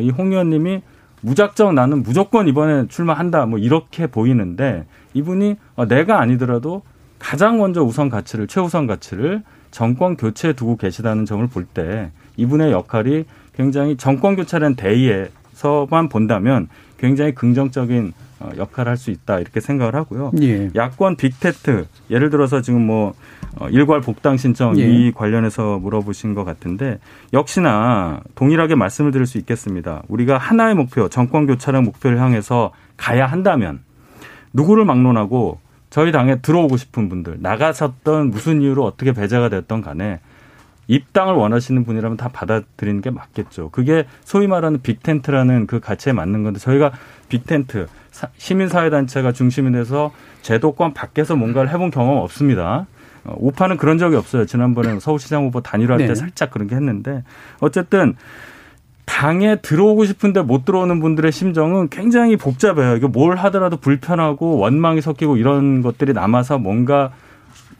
Speaker 4: 이 홍 의원님이 무작정 나는 무조건 이번에 출마한다 뭐 이렇게 보이는데 이분이 어, 내가 아니더라도 가장 먼저 우선 가치를 최우선 가치를 정권 교체에 두고 계시다는 점을 볼 때 이분의 역할이 굉장히 정권 교체라는 대의에서만 본다면 굉장히 긍정적인 어, 역할을 할 수 있다 이렇게 생각을 하고요.
Speaker 2: 예.
Speaker 4: 야권 빅테트 예를 들어서 지금 뭐 어, 일괄 복당 신청
Speaker 2: 예.
Speaker 4: 이 관련해서 물어보신 것 같은데 역시나 동일하게 말씀을 드릴 수 있겠습니다. 우리가 하나의 목표 정권 교체라는 목표를 향해서 가야 한다면 누구를 막론하고 저희 당에 들어오고 싶은 분들 나가셨던 무슨 이유로 어떻게 배제가 됐던 간에 입당을 원하시는 분이라면 다 받아들이는 게 맞겠죠. 그게 소위 말하는 빅텐트라는 그 가치에 맞는 건데 저희가 빅텐트 사- 시민사회단체가 중심이 돼서 제도권 밖에서 뭔가를 해본 경험 없습니다. 어, 우파는 그런 적이 없어요. 지난번에 서울시장 후보 단일화할
Speaker 2: 네.
Speaker 4: 때 살짝 그런 게 했는데 어쨌든 당에 들어오고 싶은데 못 들어오는 분들의 심정은 굉장히 복잡해요. 이거 뭘 하더라도 불편하고 원망이 섞이고 이런 것들이 남아서 뭔가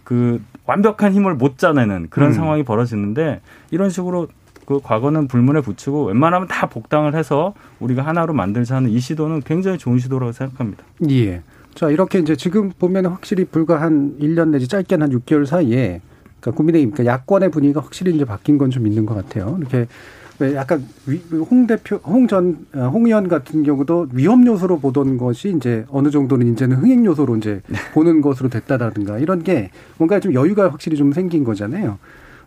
Speaker 4: 그 완벽한 힘을 못 짜내는 그런
Speaker 2: 음.
Speaker 4: 상황이 벌어지는데 이런 식으로 그 과거는 불문에 붙이고 웬만하면 다 복당을 해서 우리가 하나로 만들자 하는 이 시도는 굉장히 좋은 시도라고 생각합니다.
Speaker 2: 예. 자, 이렇게 이제 지금 보면 확실히 불과 한 1년 내지 짧게는 한 6개월 사이에 그러니까 국민의힘, 그러니까 야권의 분위기가 확실히 이제 바뀐 건 좀 있는 것 같아요. 이렇게 왜 약간 위- 홍 대표, 홍 전, 어, 홍 의원 같은 경우도 위험 요소로 보던 것이 이제 어느 정도는 이제는 흥행 요소로 이제 보는 것으로 됐다라든가 이런 게 뭔가 좀 여유가 확실히 좀 생긴 거잖아요.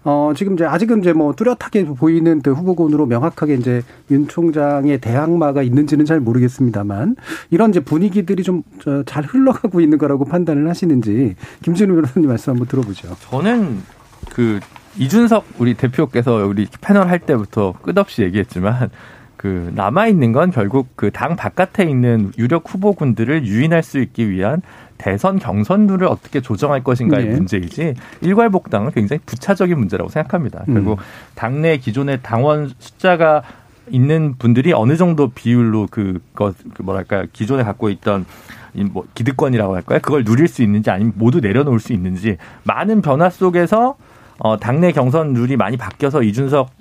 Speaker 2: 어, 지금 이제 아직은 이제 뭐 뚜렷하게 보이는 그 후보군으로 명확하게 이제 윤 총장의 대항마가 있는지는 잘 모르겠습니다만 이런 이제 분위기들이 좀 잘 흘러가고 있는 거라고 판단을 하시는지 김진우 변호사님 말씀 한번 들어보죠.
Speaker 5: 저는 그 이준석 우리 대표께서 우리 패널 할 때부터 끝없이 얘기했지만 그 남아 있는 건 결국 그 당 바깥에 있는 유력 후보군들을 유인할 수 있기 위한 대선 경선룰을 어떻게 조정할 것인가의
Speaker 2: 네.
Speaker 5: 문제이지 일괄복당은 굉장히 부차적인 문제라고 생각합니다.
Speaker 2: 음.
Speaker 5: 결국 당내 기존의 당원 숫자가 있는 분들이 어느 정도 비율로 그것 그 뭐랄까 기존에 갖고 있던 이뭐 기득권이라고 할까요? 그걸 누릴 수 있는지 아니면 모두 내려놓을 수 있는지 많은 변화 속에서 어 당내 경선 룰이 많이 바뀌어서 이준석 어,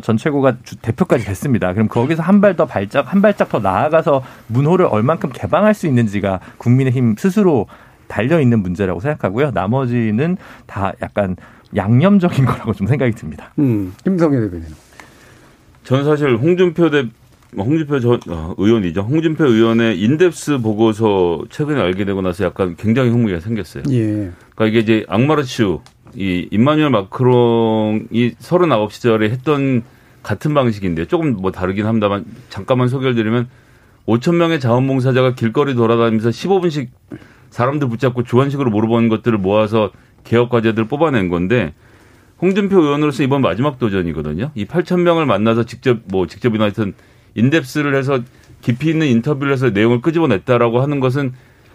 Speaker 5: 전 최고가 주- 대표까지 됐습니다. 그럼 거기서 한 발 더 발짝 한 발짝 더 나아가서 문호를 얼만큼 개방할 수 있는지가 국민의힘 스스로 달려 있는 문제라고 생각하고요. 나머지는 다 약간 양념적인 거라고 좀 생각이 듭니다.
Speaker 2: 음, 김성애 대변인.
Speaker 6: 저는 사실 홍준표 대 홍준표 전 어, 의원이죠. 홍준표 의원의 인덱스 보고서 최근에 알게 되고 나서 약간 굉장히 흥미가 생겼어요.
Speaker 2: 예.
Speaker 6: 그러니까 이게 이제 악마르치우 이 임마누엘 마크롱이 39 시절에 했던 같은 방식인데 조금 뭐 다르긴 합니다만 잠깐만 소개를 드리면 5천 명의 자원봉사자가 길거리 돌아다니면서 15분씩 사람들 붙잡고 주관식으로 물어보는 것들을 모아서 개혁 과제들을 뽑아낸 건데 홍준표 의원으로서 이번 마지막 도전이거든요. 이 8천 명을 만나서 직접 뭐 직접이나 하여튼 인덱스를 해서 깊이 있는 인터뷰를 해서 내용을 끄집어냈다라고 하는 것은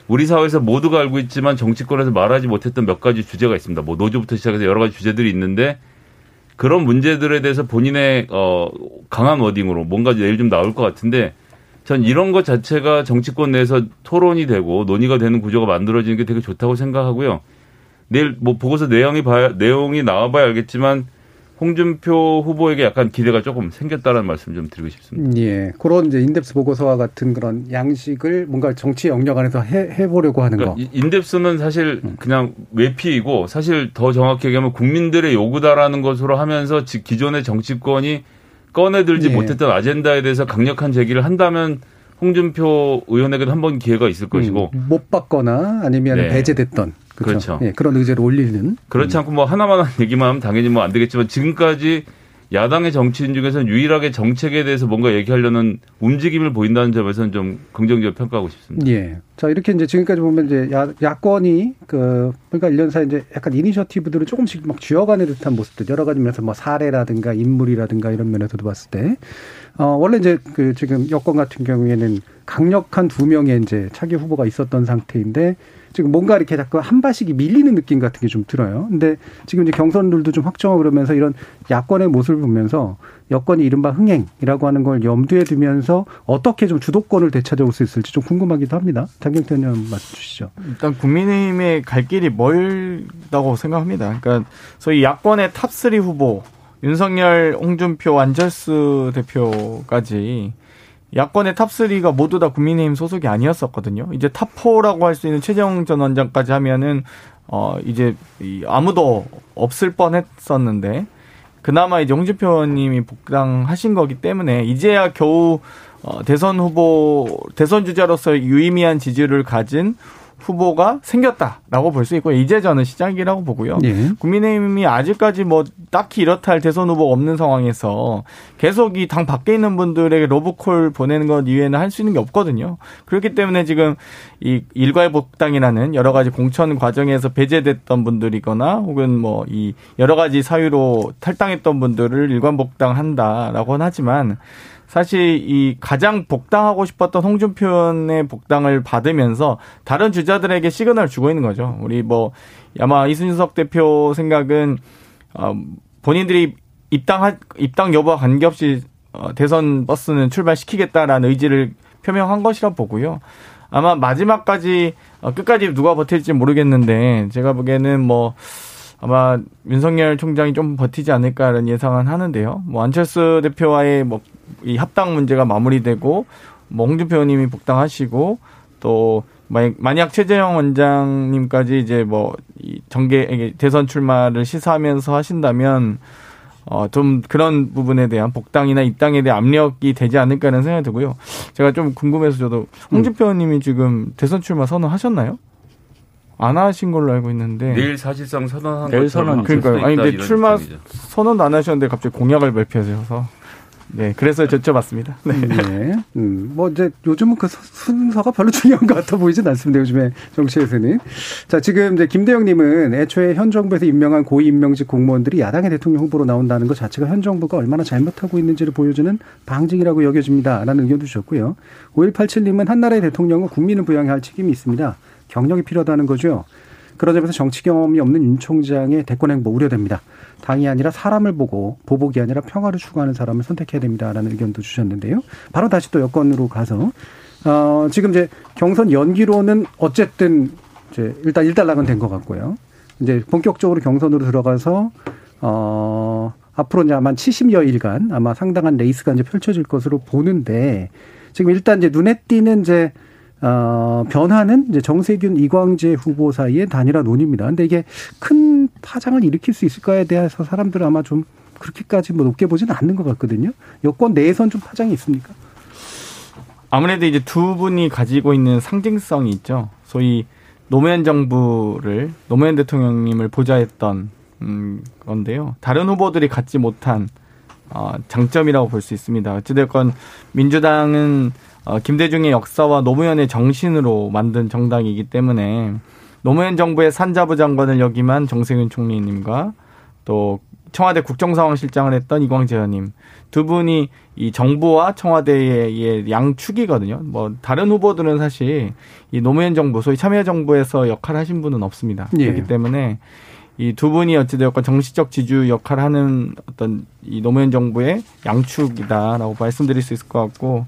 Speaker 6: 우리 사회에서 모두가 알고 있지만 정치권에서 말하지 못했던 몇 가지 주제가 있습니다. 뭐 노조부터 시작해서 여러 가지 주제들이 있는데 그런 문제들에 대해서 본인의 어 강한 워딩으로 뭔가 내일 좀 나올 것 같은데 전 이런 것 자체가 정치권 내에서 토론이 되고 논의가 되는 구조가 만들어지는 게 되게 좋다고 생각하고요. 내일 뭐 보고서 내용이 봐야 내용이 나와봐야 알겠지만 홍준표 후보에게 약간 기대가 조금 생겼다는 말씀 좀 드리고 싶습니다.
Speaker 2: 예. 그런 이제 인덱스 보고서와 같은 그런 양식을 뭔가 정치 영역 안에서 해, 해보려고 하는
Speaker 6: 그러니까
Speaker 2: 거.
Speaker 6: 인덱스는 사실 그냥 외피이고 사실 더 정확히 얘기하면 국민들의 요구다라는 것으로 하면서 기존의 정치권이 꺼내들지
Speaker 2: 예.
Speaker 6: 못했던 아젠다에 대해서 강력한 제기를 한다면 홍준표 의원에게도 한 번 기회가 있을 것이고
Speaker 2: 음, 못 받거나 아니면
Speaker 6: 네.
Speaker 2: 배제됐던 그렇죠.
Speaker 6: 그렇죠.
Speaker 2: 예, 그런 의제를 올리는
Speaker 6: 그렇지 않고 뭐 하나만 한 얘기만 하면 당연히 뭐 안 되겠지만 지금까지 야당의 정치인 중에서는 유일하게 정책에 대해서 뭔가 얘기하려는 움직임을 보인다는 점에서는 좀 긍정적으로 평가하고 싶습니다.
Speaker 2: 예. 자, 이렇게 이제 지금까지 보면 이제 야, 야권이 그, 그러니까 1년 사이 이제 약간 이니셔티브들을 조금씩 막 쥐어가는 듯한 모습들 여러 가지 면에서 뭐 사례라든가 인물이라든가 이런 면에서도 봤을 때, 어, 원래 이제 그 지금 여권 같은 경우에는 강력한 두 명의 이제 차기 후보가 있었던 상태인데 지금 뭔가 이렇게 자꾸 한 발씩이 밀리는 느낌 같은 게 좀 들어요. 근데 지금 이제 경선들도 좀 확정하고 그러면서 이런 야권의 모습을 보면서 여권이 이른바 흥행이라고 하는 걸 염두에 두면서 어떻게 좀 주도권을 되찾아올 수 있을지 좀 궁금하기도 합니다. 장경태 의원 말씀 주시죠.
Speaker 3: 일단 국민의힘의 갈 길이 멀다고 생각합니다. 그러니까 소위 야권의 top 3 후보 윤석열, 홍준표, 안철수 대표까지 야권의 top 3가 모두 다 국민의힘 소속이 아니었었거든요. 이제 top 4라고 할 수 있는 최재형 전 원장까지 하면은 어 이제 이 아무도 없을 뻔 했었는데 그나마 이제 홍준표 의원님이 복당하신 거기 때문에 이제야 겨우 어 대선 후보 대선 주자로서 유의미한 지지를 가진 후보가 생겼다라고 볼 수 있고 이제 저는 시작이라고 보고요.
Speaker 2: 예.
Speaker 3: 국민의힘이 아직까지 뭐 딱히 이렇다 할 대선 후보 없는 상황에서 계속 이 당 밖에 있는 분들에게 로브콜 보내는 것 이외에는 할 수 있는 게 없거든요. 그렇기 때문에 지금 이 일괄 복당이라는 여러 가지 공천 과정에서 배제됐던 분들이거나 혹은 뭐 이 여러 가지 사유로 탈당했던 분들을 일괄 복당한다라고는 하지만 사실 이 가장 복당하고 싶었던 홍준표 의원의 복당을 받으면서 다른 주자들에게 시그널을 주고 있는 거죠. 우리 뭐 아마 이순석 대표 생각은 어 본인들이 입당 입당 여부와 관계없이 어 대선 버스는 출발시키겠다라는 의지를 표명한 것이라 보고요. 아마 마지막까지 어 끝까지 누가 버틸지 모르겠는데 제가 보기에는 뭐 아마 윤석열 총장이 좀 버티지 않을까라는 예상은 하는데요. 뭐 안철수 대표와의 뭐 이 합당 문제가 마무리되고 뭐 홍준표 의원님이 복당하시고 또 만약 최재형 원장님까지 이제 뭐이 정계 대선 출마를 시사하면서 하신다면 어 좀 그런 부분에 대한 복당이나 입당에 대한 압력이 되지 않을까라는 생각이 들고요. 제가 좀 궁금해서 저도 홍준표 의원님이 지금 대선 출마 선언하셨나요? 안 하신 걸로 알고 있는데
Speaker 6: 내일 사실상 선언한
Speaker 4: 내일 선언.
Speaker 3: 그러니까요. 아니 근데 출마
Speaker 6: 입장이죠.
Speaker 3: 선언도 안 하셨는데 갑자기 공약을 발표하셔서 네 그래서 여쭤봤습니다. 네.
Speaker 2: 네. 음, 뭐 이제 요즘은 그 순서가 별로 중요한 것 같아 보이진 않습니다. 요즘에 정치에서는. 자, 지금 이제 김대영님은 애초에 현 정부에서 임명한 고위 임명직 공무원들이 야당의 대통령 후보로 나온다는 것 자체가 현 정부가 얼마나 잘못하고 있는지를 보여주는 방증이라고 여겨집니다 라는 의견도 주셨고요. 5187님은 한나라의 대통령은 국민을 부양해야 할 책임이 있습니다. 경력이 필요하다는 거죠. 그런 점에서 정치 경험이 없는 윤 총장의 대권 행보 우려됩니다. 당이 아니라 사람을 보고 보복이 아니라 평화를 추구하는 사람을 선택해야 됩니다라는 의견도 주셨는데요. 바로 다시 또 여권으로 가서 어 지금 이제 경선 연기로는 어쨌든 이제 일단 일단락은 된 것 같고요. 이제 본격적으로 경선으로 들어가서 어 앞으로 이제 아마 70여 일간 아마 상당한 레이스가 이제 펼쳐질 것으로 보는데 지금 일단 이제 눈에 띄는 이제 어, 변화는 이제 정세균, 이광재 후보 사이의 단일화 논의입니다. 근데 이게 큰 파장을 일으킬 수 있을까에 대해서 사람들은 아마 좀 그렇게까지 뭐 높게 보지는 않는 것 같거든요. 여권 내에선 좀 파장이 있습니까?
Speaker 3: 아무래도 이제 두 분이 가지고 있는 상징성이 있죠. 소위 노무현 정부를 노무현 대통령님을 보좌했던 음, 건데요. 다른 후보들이 갖지 못한 어, 장점이라고 볼 수 있습니다. 어찌됐건 민주당은 어, 김대중의 역사와 노무현의 정신으로 만든 정당이기 때문에 노무현 정부의 산자부 장관을 역임한 정세균 총리님과 또 청와대 국정상황실장을 했던 이광재 의원님 두 분이 이 정부와 청와대의 양축이거든요. 뭐 다른 후보들은 사실 이 노무현 정부 소위 참여정부에서 역할을 하신 분은 없습니다. 예. 그렇기 때문에 이 두 분이 어찌되었건 정치적 지주 역할을 하는 어떤 이 노무현 정부의 양축이다라고 말씀드릴 수 있을 것 같고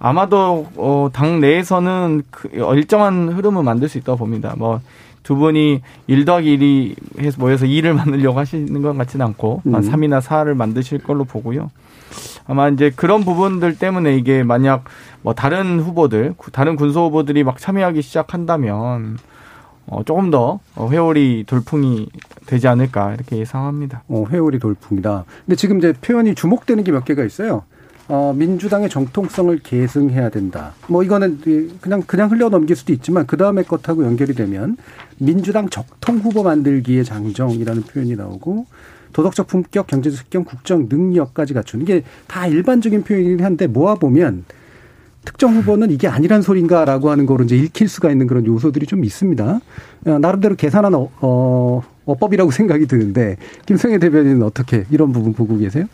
Speaker 3: 아마도 어, 당 내에서는 그 일정한 흐름을 만들 수 있다고 봅니다. 뭐 두 분이 1 더하기 1이 해서 모여서 2를 만들려고 하시는 것 같지는 않고 음. 한 3이나 4를 만드실 걸로 보고요. 아마 이제 그런 부분들 때문에 이게 만약 뭐 다른 후보들, 다른 군소 후보들이 막 참여하기 시작한다면 어, 조금 더 회오리 돌풍이 되지 않을까 이렇게 예상합니다.
Speaker 2: 어, 회오리 돌풍이다. 근데 지금 이제 표현이 주목되는 게 몇 개가 있어요. 어, 민주당의 정통성을 계승해야 된다. 뭐 이거는 그냥 그냥 흘려 넘길 수도 있지만 그 다음에 것하고 연결이 되면 민주당 적통 후보 만들기의 장정이라는 표현이 나오고 도덕적 품격, 경제적 특경, 국정 능력까지 갖춘 이게 다 일반적인 표현이긴 한데 모아 보면 특정 후보는 이게 아니란 소린가라고 하는 거로 이제 읽힐 수가 있는 그런 요소들이 좀 있습니다. 어, 나름대로 계산한 어, 어, 어법이라고 생각이 드는데 김성애 대변인은 어떻게 이런 부분 보고 계세요?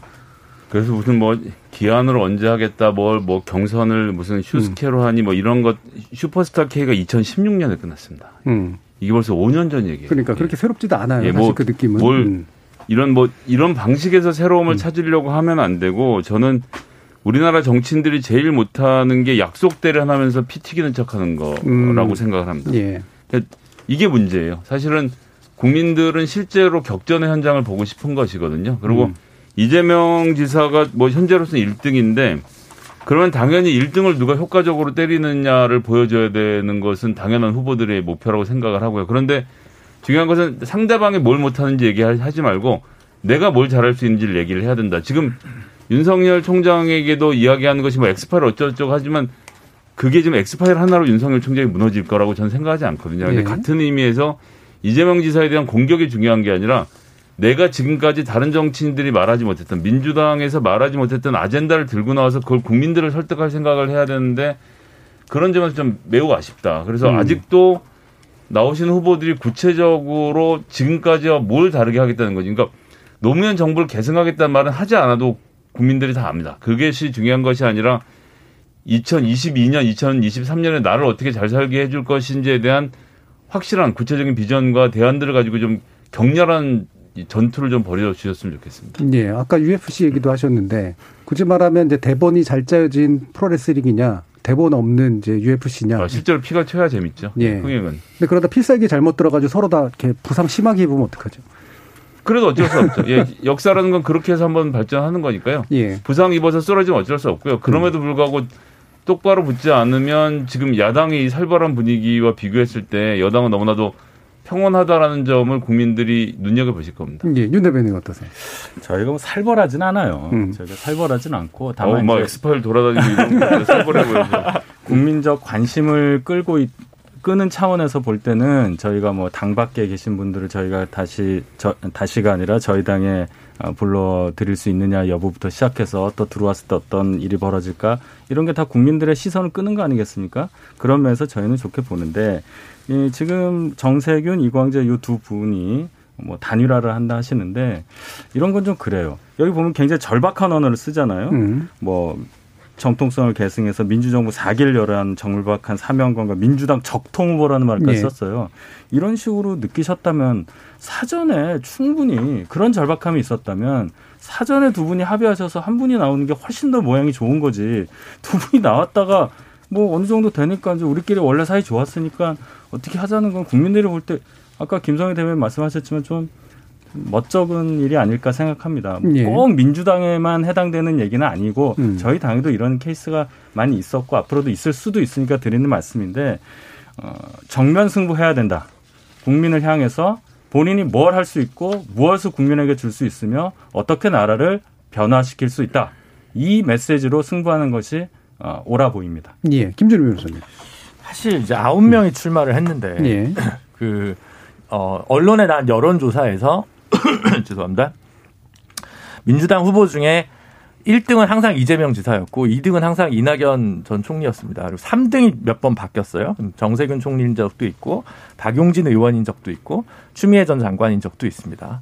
Speaker 6: 그래서 무슨 뭐 기한으로 언제 하겠다 뭘 뭐 경선을 무슨 슈스케로 하니 뭐 이런 것 슈퍼스타 K가 2016년에 끝났습니다. 음. 이게 벌써 5년 전 얘기예요.
Speaker 2: 그러니까 그렇게 예. 새롭지도 않아요. 예, 뭐 그 느낌은.
Speaker 6: 뭘 음. 이런 뭐 이런 방식에서 새로움을 음. 찾으려고 하면 안 되고 저는 우리나라 정치인들이 제일 못하는 게 약속 대를 하면서 피 튀기는 척하는 거라고 음. 생각을 합니다. 예. 그러니까 이게 문제예요. 사실은 국민들은 실제로 격전의 현장을 보고 싶은 것이거든요. 그리고 음. 이재명 지사가 뭐 현재로서는 1등인데 그러면 당연히 1등을 누가 효과적으로 때리느냐를 보여줘야 되는 것은 당연한 후보들의 목표라고 생각을 하고요. 그런데 중요한 것은 상대방이 뭘 못하는지 얘기하지 말고 내가 뭘 잘할 수 있는지를 얘기를 해야 된다. 지금 윤석열 총장에게도 이야기하는 것이 뭐 엑스파일 어쩌고저쩌고 하지만 그게 지금 엑스파일 하나로 윤석열 총장이 무너질 거라고 저는 생각하지 않거든요. 근데 네. 같은 의미에서 이재명 지사에 대한 공격이 중요한 게 아니라 내가 지금까지 다른 정치인들이 말하지 못했던 민주당에서 말하지 못했던 아젠다를 들고 나와서 그걸 국민들을 설득할 생각을 해야 되는데 그런 점에서 좀 매우 아쉽다. 그래서 음. 아직도 나오시는 후보들이 구체적으로 지금까지와 뭘 다르게 하겠다는 거지. 그러니까 노무현 정부를 계승하겠다는 말은 하지 않아도 국민들이 다 압니다. 그것이 중요한 것이 아니라 2022년, 2023년에 나를 어떻게 잘 살게 해줄 것인지에 대한 확실한 구체적인 비전과 대안들을 가지고 좀 격렬한 전투를 좀 벌여 주셨으면 좋겠습니다.
Speaker 2: 예, 아까 UFC 얘기도 하셨는데 굳이 말하면 이제 대본이 잘 짜여진 프로레슬링이냐 대본 없는 이제 UFC냐.
Speaker 6: 아, 실제로 피가 튀어야 재밌죠. 예. 흥행은.
Speaker 2: 근데 그러다 필살기 잘못 들어가지고 서로 다 이렇게 부상 심하게 입으면 어떡하죠?
Speaker 6: 그래도 어쩔 수 없죠. 예, 역사라는 건 그렇게 해서 한번 발전하는 거니까요. 예. 부상 입어서 쓰러지면 어쩔 수 없고요. 그럼에도 불구하고 똑바로 붙지 않으면 지금 야당이 살벌한 분위기와 비교했을 때 여당은 너무나도 평온하다라는 점을 국민들이 눈여겨 보실 겁니다.
Speaker 2: 예, 윤 대변인 어떠세요?
Speaker 4: 저희가 뭐 살벌하진 않아요. 음. 저희가 살벌하진 않고 다만
Speaker 6: 어, 막 엑스파일 돌아다니고 이런 살벌해 보여서
Speaker 4: 국민적 관심을 끌고 있, 끄는 차원에서 볼 때는 저희가 뭐 당 밖에 계신 분들을 저희가 다시 저, 다시가 아니라 저희 당에 어, 불러 드릴 수 있느냐 여부부터 시작해서 또 들어왔을 때 어떤 일이 벌어질까 이런 게 다 국민들의 시선을 끄는 거 아니겠습니까? 그런 면에서 저희는 좋게 보는데 이 지금 정세균, 이광재 이 두 분이 뭐 단일화를 한다 하시는데 이런 건 좀 그래요. 여기 보면 굉장히 절박한 언어를 쓰잖아요. 음. 뭐 정통성을 계승해서 민주정부 4기를 열한 정물박한 사명관과 민주당 적통 후보라는 말까지 네. 썼어요. 이런 식으로 느끼셨다면 사전에 충분히 그런 절박함이 있었다면 사전에 두 분이 합의하셔서 한 분이 나오는 게 훨씬 더 모양이 좋은 거지. 두 분이 나왔다가 뭐 어느 정도 되니까 이제 우리끼리 원래 사이 좋았으니까 어떻게 하자는 건 국민들이 볼 때 아까 김성희 대변인 말씀하셨지만 좀 멋쩍은 일이 아닐까 생각합니다. 예. 꼭 민주당에만 해당되는 얘기는 아니고 음. 저희 당에도 이런 케이스가 많이 있었고 앞으로도 있을 수도 있으니까 드리는 말씀인데 어, 정면 승부해야 된다. 국민을 향해서 본인이 뭘 할 수 있고 무엇을 국민에게 줄 수 있으며 어떻게 나라를 변화시킬 수 있다. 이 메시지로 승부하는 것이 어, 옳아 보입니다.
Speaker 2: 예, 김준우 변호사님.
Speaker 5: 사실 이제 아홉 명이 출마를 했는데 예. 그 어, 언론에 난 여론조사에서 죄송합니다. 민주당 후보 중에 1등은 항상 이재명 지사였고 2등은 항상 이낙연 전 총리였습니다. 그리고 3등이 몇 번 바뀌었어요. 정세균 총리인 적도 있고 박용진 의원인 적도 있고 추미애 전 장관인 적도 있습니다.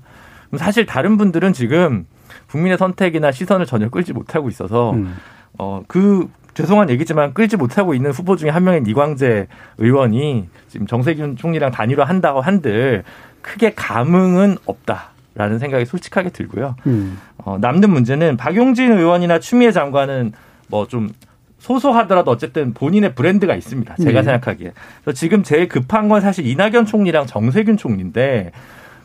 Speaker 5: 사실 다른 분들은 지금 국민의 선택이나 시선을 전혀 끌지 못하고 있어서
Speaker 2: 음.
Speaker 5: 어 그 죄송한 얘기지만 끌지 못하고 있는 후보 중에 한 명인 이광재 의원이 지금 정세균 총리랑 단일화 한다고 한들 크게 감흥은 없다 라는 생각이 솔직하게 들고요.
Speaker 2: 음.
Speaker 5: 어, 남는 문제는 박용진 의원이나 추미애 장관은 뭐 좀 소소하더라도 어쨌든 본인의 브랜드가 있습니다. 제가
Speaker 2: 네.
Speaker 5: 생각하기에. 그래서 지금 제일 급한 건 사실 이낙연 총리랑 정세균 총리인데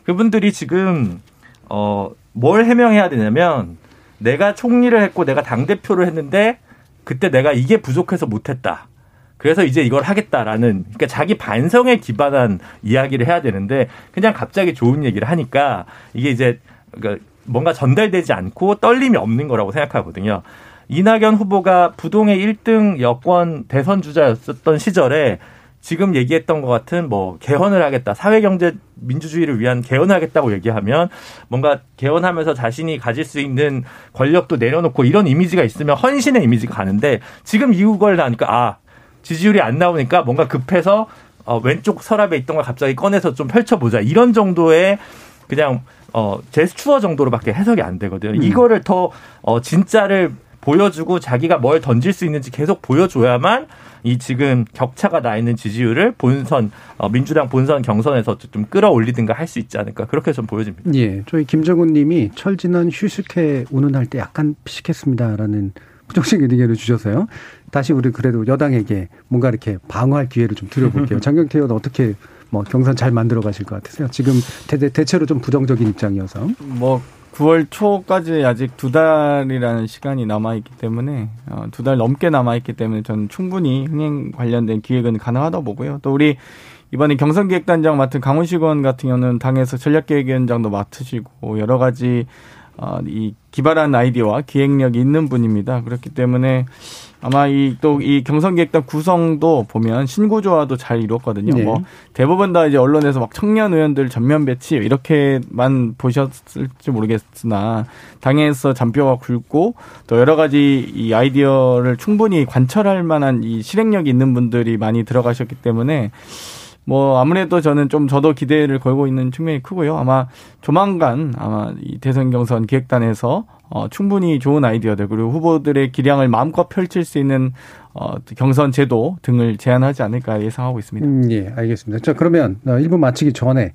Speaker 5: 그분들이 지금 어, 뭘 해명해야 되냐면 내가 총리를 했고 내가 당대표를 했는데 그때 내가 이게 부족해서 못했다. 그래서 이제 이걸 하겠다라는 그러니까 자기 반성에 기반한 이야기를 해야 되는데 그냥 갑자기 좋은 얘기를 하니까 이게 이제 그러니까 뭔가 전달되지 않고 떨림이 없는 거라고 생각하거든요. 이낙연 후보가 부동의 1등 여권 대선 주자였었던 시절에 지금 얘기했던 것 같은 뭐 개헌을 하겠다, 사회 경제 민주주의를 위한 개헌을 하겠다고 얘기하면 뭔가 개헌하면서 자신이 가질 수 있는 권력도 내려놓고 이런 이미지가 있으면 헌신의 이미지가 가는데 지금 이걸 나니까 아 지지율이 안 나오니까 뭔가 급해서 어, 왼쪽 서랍에 있던 걸 갑자기 꺼내서 좀 펼쳐보자 이런 정도의 그냥 어 제스처 정도로밖에 해석이 안 되거든요.
Speaker 2: 음.
Speaker 5: 이거를 더 어, 진짜를 보여주고 자기가 뭘 던질 수 있는지 계속 보여줘야만 이 지금 격차가 나 있는 지지율을 본선 어, 민주당 본선 경선에서 좀 끌어올리든가 할 수 있지 않을까 그렇게 좀 보여집니다.
Speaker 2: 예, 저희 김정은 님이 철진한 휴식회 운운할 때 약간 피식했습니다라는 부정적인 의견을 주셔서요. 다시 우리 그래도 여당에게 뭔가 이렇게 방어할 기회를 좀 드려볼게요. 장경태 의원 어떻게 뭐 경선 잘 만들어 가실 것 같으세요? 지금 대, 대체로 좀 부정적인 입장이어서.
Speaker 3: 뭐 9월 초까지 아직 두 달이라는 시간이 남아 있기 때문에 어, 두 달 넘게 남아 있기 때문에 저는 충분히 흥행 관련된 기획은 가능하다고 보고요. 또 우리 이번에 경선기획단장 맡은 강훈식 의원 같은 경우는 당에서 전략기획위원장도 맡으시고 여러 가지 어, 이 기발한 아이디어와 기획력이 있는 분입니다. 그렇기 때문에 아마 이 또이 경선기획단 구성도 보면 신구조화도 잘 이루었거든요.
Speaker 2: 네.
Speaker 3: 뭐 대부분 다 이제 언론에서 막 청년 의원들 전면 배치 이렇게만 보셨을지 모르겠으나 당에서 잔뼈가 굵고 또 여러 가지 이 아이디어를 충분히 관철할 만한 이 실행력이 있는 분들이 많이 들어가셨기 때문에 뭐 아무래도 저는 좀 저도 기대를 걸고 있는 측면이 크고요. 아마 조만간 아마 이 대선 경선 기획단에서 어 충분히 좋은 아이디어들 그리고 후보들의 기량을 마음껏 펼칠 수 있는 어 경선 제도 등을 제안하지 않을까 예상하고 있습니다.
Speaker 2: 음, 예, 알겠습니다. 자, 그러면 어, 1부 마치기 전에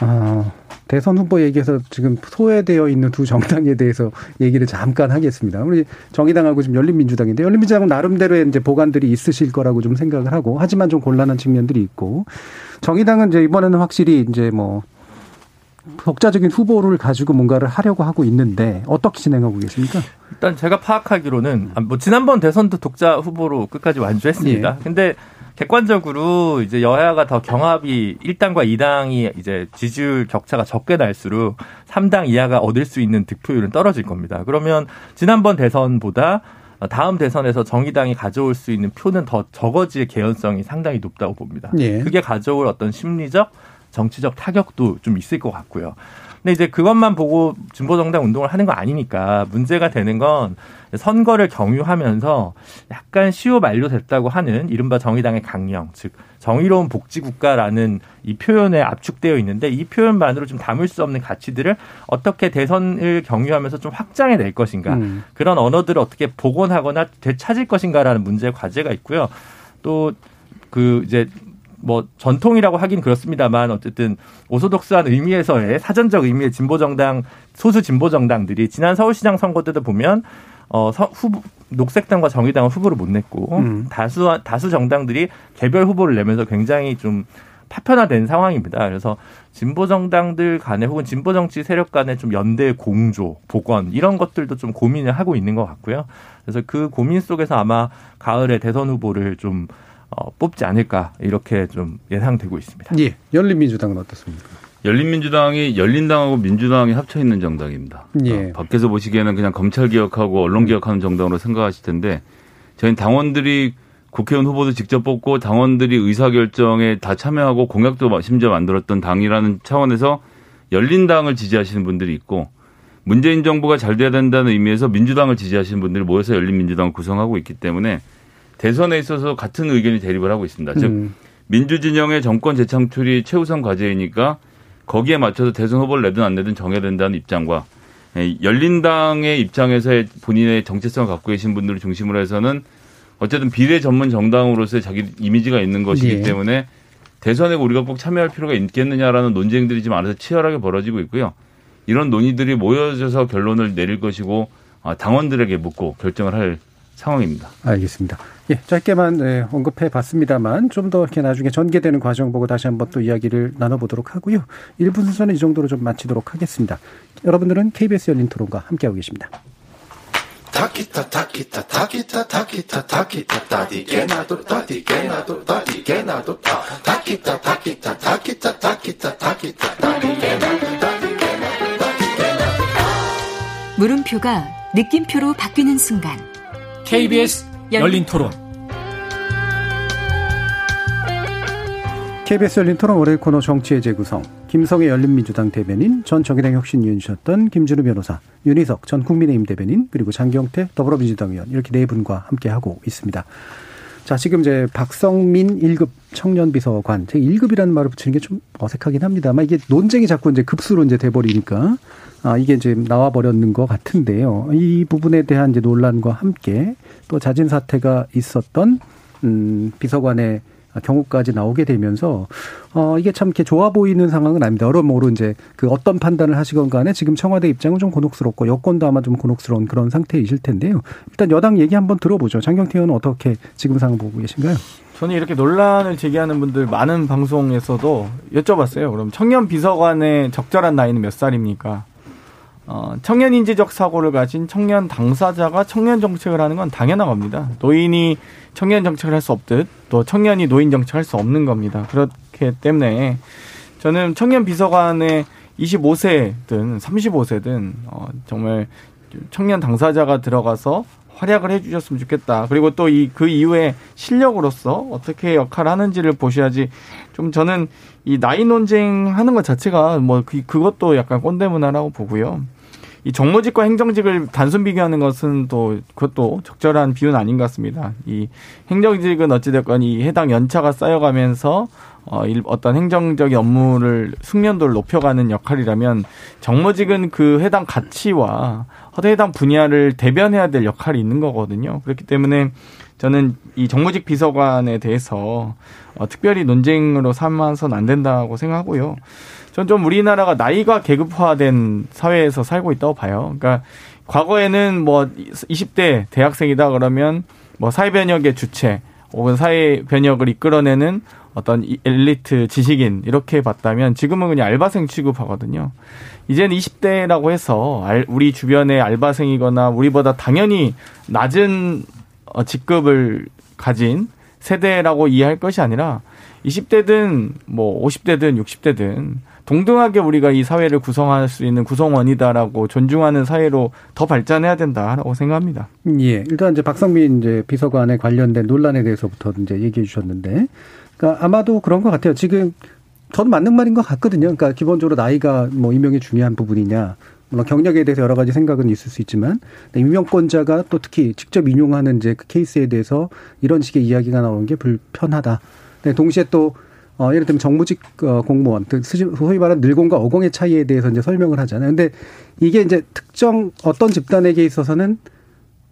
Speaker 2: 아, 대선 후보 얘기해서 지금 소외되어 있는 두 정당에 대해서 얘기를 잠깐 하겠습니다. 우리 정의당하고 지금 열린민주당인데 열린민주당은 나름대로의 이제 보관들이 있으실 거라고 좀 생각을 하고 하지만 좀 곤란한 측면들이 있고 정의당은 이제 이번에는 확실히 이제 뭐 독자적인 후보를 가지고 뭔가를 하려고 하고 있는데 어떻게 진행하고 계십니까?
Speaker 5: 일단 제가 파악하기로는 아, 뭐 지난번 대선도 독자 후보로 끝까지 완주했습니다.
Speaker 2: 예.
Speaker 5: 근데 객관적으로 이제 여야가 더 경합이 1당과 2당이 이제 지지율 격차가 적게 날수록 3당 이하가 얻을 수 있는 득표율은 떨어질 겁니다. 그러면 지난번 대선보다 다음 대선에서 정의당이 가져올 수 있는 표는 더 적어질 개연성이 상당히 높다고 봅니다.
Speaker 2: 예.
Speaker 5: 그게 가져올 어떤 심리적, 정치적 타격도 좀 있을 것 같고요. 근데 이제 그것만 보고 진보정당 운동을 하는 거 아니니까 문제가 되는 건 선거를 경유하면서 약간 시효 만료됐다고 하는 이른바 정의당의 강령, 즉 정의로운 복지국가라는 이 표현에 압축되어 있는데 이 표현만으로 좀 담을 수 없는 가치들을 어떻게 대선을 경유하면서 좀 확장해 낼 것인가
Speaker 2: 음.
Speaker 5: 그런 언어들을 어떻게 복원하거나 되찾을 것인가라는 문제 과제가 있고요. 또그 이제 뭐 전통이라고 하긴 그렇습니다만 어쨌든 오소독스한 의미에서의 사전적 의미의 진보 정당 소수 진보 정당들이 지난 서울시장 선거 때도 보면 어 서- 후보 녹색당과 정의당은 후보를 못 냈고
Speaker 2: 음.
Speaker 5: 다수 다수 정당들이 개별 후보를 내면서 굉장히 좀 파편화된 상황입니다. 그래서 진보 정당들 간에 혹은 진보 정치 세력 간에 좀 연대 공조, 복원 이런 것들도 좀 고민을 하고 있는 것 같고요. 그래서 그 고민 속에서 아마 가을에 대선 후보를 좀 어, 뽑지 않을까 이렇게 좀 예상되고 있습니다.
Speaker 2: 예, 열린민주당은 어떻습니까?
Speaker 6: 열린민주당이 열린당하고 민주당이 합쳐 있는 정당입니다.
Speaker 2: 예.
Speaker 6: 어, 밖에서 보시기에는 그냥 검찰 개혁하고 언론 개혁하는 정당으로 생각하실 텐데 저희는 당원들이 국회의원 후보도 직접 뽑고 당원들이 의사결정에 다 참여하고 공약도 심지어 만들었던 당이라는 차원에서 열린당을 지지하시는 분들이 있고 문재인 정부가 잘 돼야 된다는 의미에서 민주당을 지지하시는 분들이 모여서 열린민주당을 구성하고 있기 때문에 대선에 있어서 같은 의견이 대립을 하고 있습니다. 즉
Speaker 2: 음.
Speaker 6: 민주진영의 정권 재창출이 최우선 과제이니까 거기에 맞춰서 대선 후보를 내든 안 내든 정해야 된다는 입장과 예, 열린당의 입장에서의 본인의 정체성을 갖고 계신 분들을 중심으로 해서는 어쨌든 비례 전문 정당으로서의 자기 이미지가 있는 것이기
Speaker 2: 예.
Speaker 6: 때문에 대선에 우리가 꼭 참여할 필요가 있겠느냐라는 논쟁들이 지금 안에서 치열하게 벌어지고 있고요. 이런 논의들이 모여져서 결론을 내릴 것이고 아, 당원들에게 묻고 결정을 할 상황입니다.
Speaker 2: 알겠습니다. 예, 짧게만 예, 언급해 봤습니다만 좀 더 이렇게 나중에 전개되는 과정 보고 다시 한번 또 이야기를 나눠보도록 하고요. 1분 순서는 이 정도로 좀 마치도록 하겠습니다. 여러분들은 KBS 열린 토론과 함께하고 계십니다.
Speaker 7: 물음표가 느낌표로 바뀌는 순간
Speaker 1: KBS 열린 토론.
Speaker 2: KBS 열린 토론 월요일 코너 정치의 재구성 김성애 열린민주당 대변인 전 정의당 혁신위원이셨던 김준우 변호사 윤희석 전 국민의힘 대변인 그리고 장경태 더불어민주당 의원 이렇게 네 분과 함께하고 있습니다. 자 지금 이제 박성민 1급 청년 비서관 제가 1급이라는 말을 붙이는 게 좀 어색하긴 합니다만 이게 논쟁이 자꾸 이제 급수로 이제 돼버리니까 아 이게 이제 나와 버렸는 것 같은데요. 이 부분에 대한 이제 논란과 함께 또 자진 사퇴가 있었던 음 비서관의 경우까지 나오게 되면서 어 이게 참 이렇게 좋아 보이는 상황은 아닙니다. 여러모로 이제 그 어떤 판단을 하시건 간에 지금 청와대 입장은 좀 곤혹스럽고 여권도 아마 좀 곤혹스러운 그런 상태이실 텐데요. 일단 여당 얘기 한번 들어보죠. 장경태 의원은 어떻게 지금 상황 보고 계신가요?
Speaker 3: 저는 이렇게 논란을 제기하는 분들 많은 방송에서도 여쭤봤어요. 그럼 청년 비서관의 적절한 나이는 몇 살입니까? 어, 청년 인지적 사고를 가진 청년 당사자가 청년 정책을 하는 건 당연한 겁니다. 노인이 청년 정책을 할 수 없듯 또 청년이 노인 정책을 할 수 없는 겁니다. 그렇기 때문에 저는 청년 비서관의 25세든 35세든 어, 정말 청년 당사자가 들어가서 활약을 해주셨으면 좋겠다. 그리고 또 이 그 이후에 실력으로서 어떻게 역할을 하는지를 보셔야지. 좀 저는 이 나이 논쟁 하는 것 자체가 뭐 그, 그것도 약간 꼰대 문화라고 보고요. 이 정무직과 행정직을 단순 비교하는 것은 또 그것도 적절한 비유는 아닌 것 같습니다. 이 행정직은 어찌됐건 이 해당 연차가 쌓여가면서 어, 일- 어떤 행정적인 업무를 숙련도를 높여가는 역할이라면 정무직은 그 해당 가치와 해당 분야를 대변해야 될 역할이 있는 거거든요. 그렇기 때문에 저는 이 정무직 비서관에 대해서 어, 특별히 논쟁으로 삼아서는 안 된다고 생각하고요. 전 좀 우리나라가 나이가 계급화된 사회에서 살고 있다고 봐요. 그러니까 과거에는 뭐 20대 대학생이다 그러면 뭐 사회 변혁의 주체 혹은 사회 변혁을 이끌어내는 어떤 이- 엘리트 지식인 이렇게 봤다면 지금은 그냥 알바생 취급하거든요. 이제는 20대라고 해서 알- 우리 주변의 알바생이거나 우리보다 당연히 낮은 어, 직급을 가진 세대라고 이해할 것이 아니라 20대든 뭐 50대든 60대든 동등하게 우리가 이 사회를 구성할 수 있는 구성원이다라고 존중하는 사회로 더 발전해야 된다라고 생각합니다.
Speaker 2: 예. 일단 이제 박성민 이제 비서관에 관련된 논란에 대해서부터 이제 얘기해 주셨는데, 그러니까 아마도 그런 것 같아요. 지금 저는 맞는 말인 것 같거든요. 그러니까 기본적으로 나이가 뭐 임명이 중요한 부분이냐. 물론 경력에 대해서 여러 가지 생각은 있을 수 있지만 임명권자가 또 특히 직접 인용하는 이제 그 케이스에 대해서 이런 식의 이야기가 나오는 게 불편하다. 네, 동시에 또 어, 예를 들면 정무직 어, 공무원, 소위 말하는 늘공과 어공의 차이에 대해서 이제 설명을 하잖아요. 근데 이게 이제 특정 어떤 집단에게 있어서는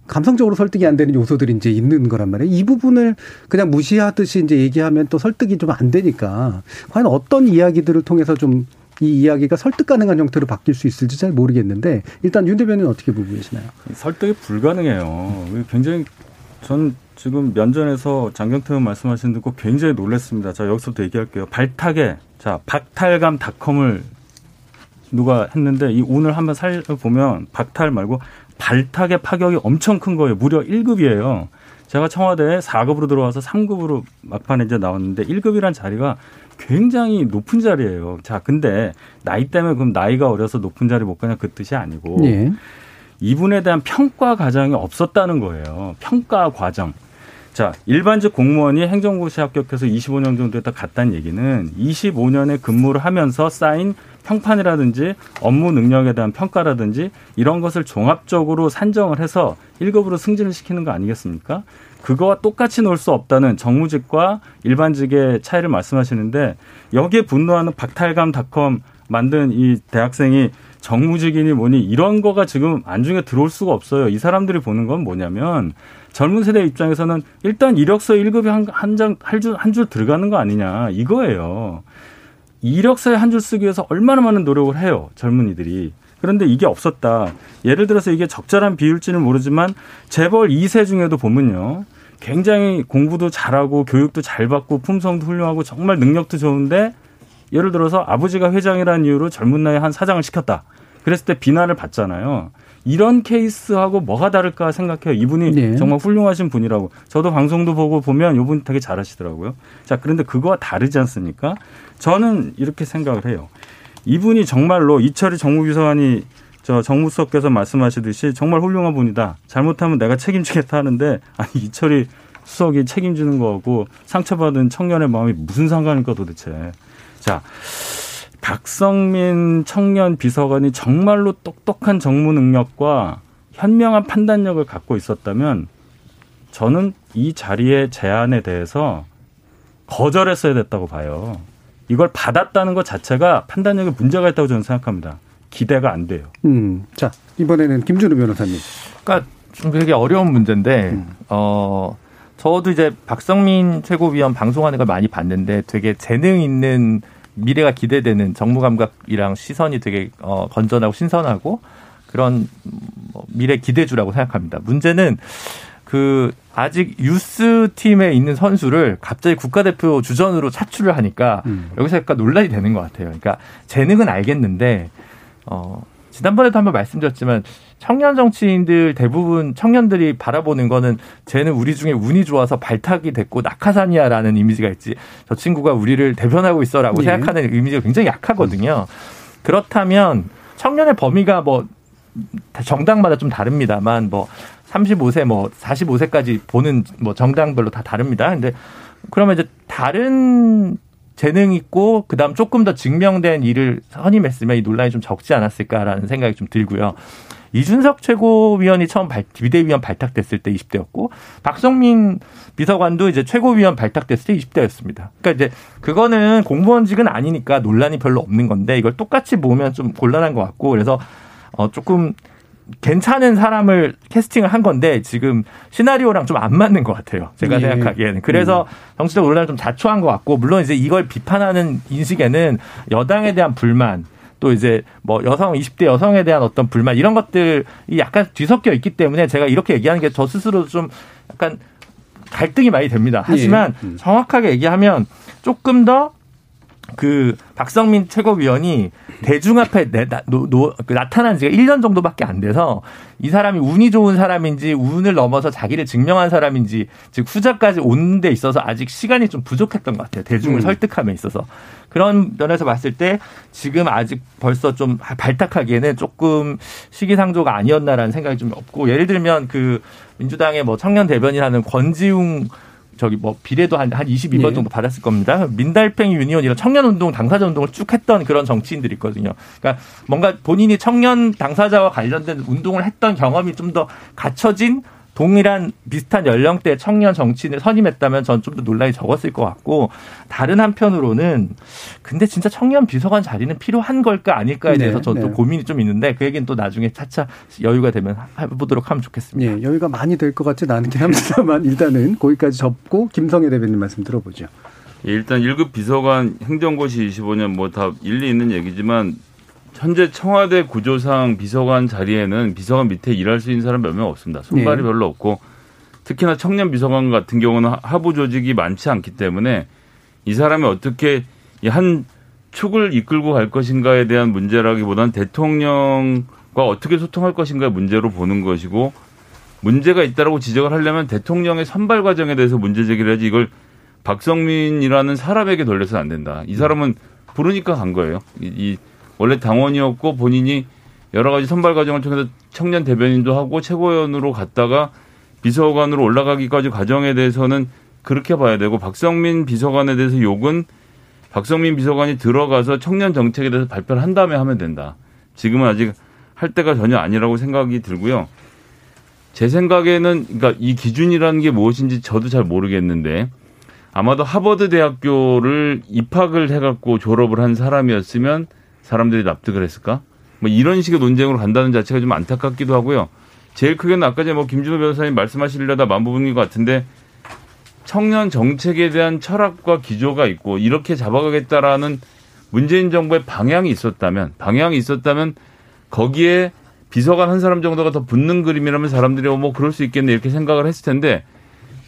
Speaker 2: 감성적으로 설득이 안 되는 요소들이 이제 있는 거란 말이에요. 이 부분을 그냥 무시하듯이 이제 얘기하면 또 설득이 좀 안 되니까 과연 어떤 이야기들을 통해서 좀 이 이야기가 설득 가능한 형태로 바뀔 수 있을지 잘 모르겠는데 일단 윤 대변인은 어떻게 보고 계시나요?
Speaker 4: 설득이 불가능해요. 굉장히 전 지금 면전에서 장경태 의원 말씀하신 듣고 굉장히 놀랐습니다. 자 여기서부터 얘기할게요. 발탁에 자 박탈감닷컴을 누가 했는데 이 오늘 한번 살펴보면 박탈 말고 발탁의 파격이 엄청 큰 거예요. 무려 1급이에요. 제가 청와대에 4급으로 들어와서 3급으로 막판에 이제 나왔는데 1급이란 자리가 굉장히 높은 자리예요. 자, 근데 나이 때문에 그럼 나이가 어려서 높은 자리 못 가냐 그 뜻이 아니고
Speaker 2: 예.
Speaker 4: 이분에 대한 평가 과정이 없었다는 거예요. 평가 과정. 자, 일반직 공무원이 행정고시 합격해서 25년 정도 있다 갔다는 얘기는 25년의 근무를 하면서 쌓인 평판이라든지 업무 능력에 대한 평가라든지 이런 것을 종합적으로 산정을 해서 1급으로 승진을 시키는 거 아니겠습니까? 그거와 똑같이 놀 수 없다는 정무직과 일반직의 차이를 말씀하시는데 여기에 분노하는 박탈감닷컴 만든 이 대학생이 정무직이니 뭐니 이런 거가 지금 안중에 들어올 수가 없어요. 이 사람들이 보는 건 뭐냐면 젊은 세대 입장에서는 일단 이력서 1급에 한, 한 장, 한 줄, 한 줄 들어가는 거 아니냐. 이거예요. 이력서에 한 줄 쓰기 위해서 얼마나 많은 노력을 해요. 젊은이들이. 그런데 이게 없었다. 예를 들어서 이게 적절한 비율지는 모르지만 재벌 2세 중에도 보면요. 굉장히 공부도 잘하고 교육도 잘 받고 품성도 훌륭하고 정말 능력도 좋은데 예를 들어서 아버지가 회장이라는 이유로 젊은 나이에 한 사장을 시켰다. 그랬을 때 비난을 받잖아요. 이런 케이스하고 뭐가 다를까 생각해요. 이분이 네. 정말 훌륭하신 분이라고. 저도 방송도 보고 보면 이분 되게 잘하시더라고요. 자, 그런데 그거와 다르지 않습니까? 저는 이렇게 생각을 해요. 이분이 정말로 이철이 정무비서관이 저 정무수석께서 말씀하시듯이 정말 훌륭한 분이다. 잘못하면 내가 책임지겠다 하는데 아니 이철이 수석이 책임지는 거고 상처받은 청년의 마음이 무슨 상관일까 도대체. 자, 박성민 청년 비서관이 정말로 똑똑한 정무 능력과 현명한 판단력을 갖고 있었다면 저는 이 자리의 제안에 대해서 거절했어야 됐다고 봐요. 이걸 받았다는 것 자체가 판단력에 문제가 있다고 저는 생각합니다. 기대가 안 돼요.
Speaker 2: 음. 자, 이번에는 김준우 변호사님.
Speaker 5: 그러니까 좀 되게 어려운 문제인데, 음. 어, 저도 이제 박성민 최고위원 방송하는 걸 많이 봤는데 되게 재능 있는 미래가 기대되는 정무 감각이랑 시선이 되게 어, 건전하고 신선하고 그런 뭐 미래 기대주라고 생각합니다. 문제는 그 아직 유스 팀에 있는 선수를 갑자기 국가대표 주전으로 차출을 하니까 음. 여기서 약간 논란이 되는 것 같아요. 그러니까 재능은 알겠는데 어 지난번에도 한번 말씀드렸지만 청년 정치인들 대부분 청년들이 바라보는 거는 쟤는 우리 중에 운이 좋아서 발탁이 됐고 낙하산이야라는 이미지가 있지 저 친구가 우리를 대변하고 있어라고 예. 생각하는 이미지가 굉장히 약하거든요. 그렇다면 청년의 범위가 뭐 정당마다 좀 다릅니다만 뭐 35세 뭐 45세까지 보는 뭐 정당별로 다 다릅니다. 근데 그러면 이제 다른 재능 있고 그다음 조금 더 증명된 일을 선임했으면 이 논란이 좀 적지 않았을까라는 생각이 좀 들고요. 이준석 최고위원이 처음 발, 비대위원 발탁됐을 때 20대였고 박성민 비서관도 이제 최고위원 발탁됐을 때 20대였습니다. 그러니까 이제 그거는 공무원직은 아니니까 논란이 별로 없는 건데 이걸 똑같이 보면 좀 곤란한 것 같고 그래서 어 조금 괜찮은 사람을 캐스팅을 한 건데 지금 시나리오랑 좀 안 맞는 것 같아요. 제가 예. 생각하기에는. 그래서 음. 정치적 논란을 좀 자초한 것 같고 물론 이제 이걸 비판하는 인식에는 여당에 대한 불만 또 이제 뭐 여성 20대 여성에 대한 어떤 불만 이런 것들이 약간 뒤섞여 있기 때문에 제가 이렇게 얘기하는 게 저 스스로 좀 약간 갈등이 많이 됩니다. 하지만 예. 음. 정확하게 얘기하면 조금 더 그 박성민 최고위원이 대중 앞에 내, 나, 노, 노, 그 나타난 지가 1년 정도밖에 안 돼서 이 사람이 운이 좋은 사람인지 운을 넘어서 자기를 증명한 사람인지 즉 후자까지 오는 데 있어서 아직 시간이 좀 부족했던 것 같아요. 대중을 음. 설득함에 있어서. 그런 면에서 봤을 때 지금 아직 벌써 좀 발탁하기에는 조금 시기상조가 아니었나라는 생각이 좀 있고 예를 들면 그 민주당의 뭐 청년 대변인하는 권지웅 저기 뭐 비례도 한, 한 22번 네. 정도 받았을 겁니다. 민달팽이 유니온 이런 청년 운동, 당사자 운동을 쭉 했던 그런 정치인들이 있거든요. 그러니까 뭔가 본인이 청년 당사자와 관련된 운동을 했던 경험이 좀 더 갖춰진 동일한 비슷한 연령대 청년 정치인을 선임했다면 전 좀 더 논란이 적었을 것 같고 다른 한편으로는 근데 진짜 청년 비서관 자리는 필요한 걸까 아닐까에 네, 대해서 네, 저도 네. 고민이 좀 있는데 그 얘기는 또 나중에 차차 여유가 되면 해보도록 하면 좋겠습니다.
Speaker 2: 네, 여유가 많이 될 것 같지는 않긴 합니다만 일단은 거기까지 접고 김성애 대변인 말씀 들어보죠.
Speaker 6: 예, 일단 1급 비서관 행정고시 25년 뭐 다 일리 있는 얘기지만 현재 청와대 구조상 비서관 자리에는 비서관 밑에 일할 수 있는 사람 몇 명 없습니다. 손발이 네. 별로 없고 특히나 청년 비서관 같은 경우는 하부 조직이 많지 않기 때문에 이 사람이 어떻게 한 축을 이끌고 갈 것인가에 대한 문제라기보다는 대통령과 어떻게 소통할 것인가의 문제로 보는 것이고 문제가 있다라고 지적을 하려면 대통령의 선발 과정에 대해서 문제 제기를 하지 이걸 박성민이라는 사람에게 돌려서는 안 된다. 이 사람은 부르니까 간 거예요. 이, 이 원래 당원이었고 본인이 여러 가지 선발 과정을 통해서 청년 대변인도 하고 최고위원으로 갔다가 비서관으로 올라가기까지 과정에 대해서는 그렇게 봐야 되고 박성민 비서관에 대해서 욕은 박성민 비서관이 들어가서 청년 정책에 대해서 발표를 한 다음에 하면 된다. 지금은 아직 할 때가 전혀 아니라고 생각이 들고요. 제 생각에는 그러니까 이 기준이라는 게 무엇인지 저도 잘 모르겠는데 아마도 하버드 대학교를 입학을 해갖고 졸업을 한 사람이었으면 사람들이 납득을 했을까? 뭐 이런 식의 논쟁으로 간다는 자체가 좀 안타깝기도 하고요. 제일 크게는 아까 뭐 김준호 변호사님 말씀하시려다 만 부분인 것 같은데 청년 정책에 대한 철학과 기조가 있고 이렇게 잡아가겠다라는 문재인 정부의 방향이 있었다면 방향이 있었다면 거기에 비서관 한 사람 정도가 더 붙는 그림이라면 사람들이 어, 뭐 그럴 수 있겠네 이렇게 생각을 했을 텐데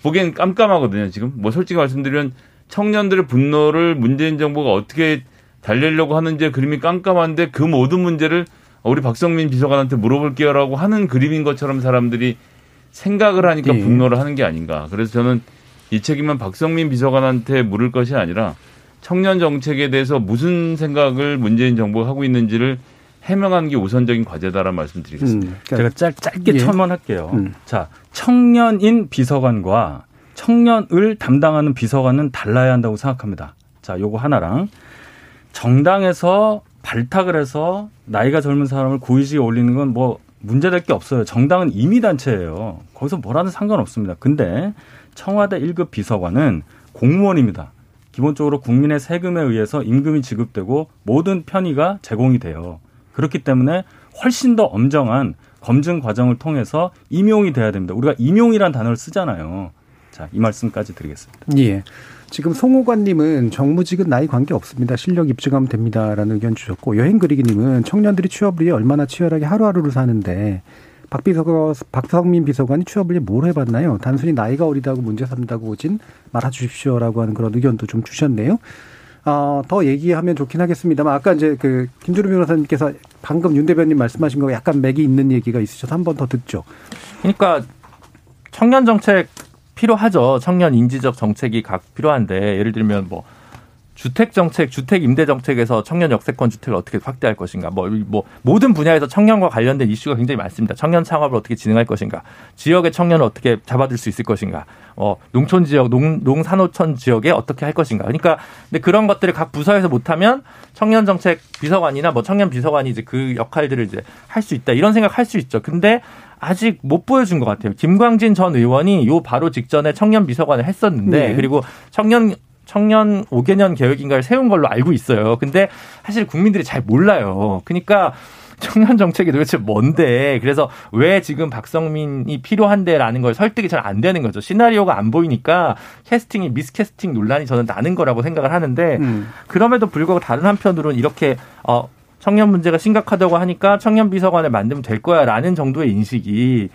Speaker 6: 보기엔 깜깜하거든요 지금 뭐 솔직히 말씀드리면 청년들의 분노를 문재인 정부가 어떻게 달래려고 하는지 그림이 깜깜한데 그 모든 문제를 우리 박성민 비서관한테 물어볼게요라고 하는 그림인 것처럼 사람들이 생각을 하니까
Speaker 2: 예.
Speaker 6: 분노를 하는 게 아닌가. 그래서 저는 이 책임은 박성민 비서관한테 물을 것이 아니라 청년 정책에 대해서 무슨 생각을 문재인 정부가 하고 있는지를 해명하는 게 우선적인 과제다라는 말씀드리겠습니다.
Speaker 2: 음, 그러니까
Speaker 4: 제가 짧, 짧게
Speaker 2: 예.
Speaker 4: 첨언할게요.
Speaker 2: 음.
Speaker 4: 자, 청년인 비서관과 청년을 담당하는 비서관은 달라야 한다고 생각합니다. 자, 요거 하나랑 정당에서 발탁을 해서 나이가 젊은 사람을 고위직에 올리는 건 뭐 문제될 게 없어요. 정당은 임의 단체예요. 거기서 뭐라든 상관없습니다. 근데 청와대 1급 비서관은 공무원입니다. 기본적으로 국민의 세금에 의해서 임금이 지급되고 모든 편의가 제공이 돼요. 그렇기 때문에 훨씬 더 엄정한 검증 과정을 통해서 임용이 돼야 됩니다. 우리가 임용이란 단어를 쓰잖아요. 자, 이 말씀까지 드리겠습니다.
Speaker 2: 예. 지금 송호관님은 정무직은 나이 관계 없습니다. 실력 입증하면 됩니다라는 의견 주셨고 여행 그리기님은 청년들이 취업을 위해 얼마나 치열하게 하루하루를 사는데 박 비서관, 박성민 비서관이 취업을 위해 뭘 해봤나요? 단순히 나이가 어리다고 문제 삼다고 오진 말아 주십시오라고 하는 그런 의견도 좀 주셨네요. 어, 더 얘기하면 좋긴 하겠습니다만 아까 이제 그 김주루 변호사님께서 방금 윤 대변인 말씀하신 거 약간 맥이 있는 얘기가 있으셔서 한 번 더 듣죠.
Speaker 5: 그러니까 청년 정책 필요하죠. 청년 인지적 정책이 각 필요한데 예를 들면 뭐 주택 정책, 주택 임대 정책에서 청년 역세권 주택을 어떻게 확대할 것인가, 뭐, 뭐 모든 분야에서 청년과 관련된 이슈가 굉장히 많습니다. 청년 창업을 어떻게 진행할 것인가, 지역의 청년을 어떻게 잡아들 수 있을 것인가, 어, 농촌 지역, 농, 농산호촌 지역에 어떻게 할 것인가. 그러니까 근데 그런 것들을 각 부서에서 못하면 청년 정책 비서관이나 뭐 청년 비서관이 이제 그 역할들을 이제 할 수 있다 이런 생각 할 수 있죠. 근데 아직 못 보여준 것 같아요. 김광진 전 의원이 요 바로 직전에 청년 비서관을 했었는데
Speaker 2: 네.
Speaker 5: 그리고 청년 청년 5개년 계획인가를 세운 걸로 알고 있어요. 근데 사실 국민들이 잘 몰라요. 그러니까 청년 정책이 도대체 뭔데? 그래서 왜 지금 박성민이 필요한데라는 걸 설득이 잘 안 되는 거죠. 시나리오가 안 보이니까 캐스팅이 미스캐스팅 논란이 저는 나는 거라고 생각을 하는데
Speaker 2: 음.
Speaker 5: 그럼에도 불구하고 다른 한편으로는 이렇게 어 청년 문제가 심각하다고 하니까 청년 비서관을 만들면 될 거야라는 정도의 인식이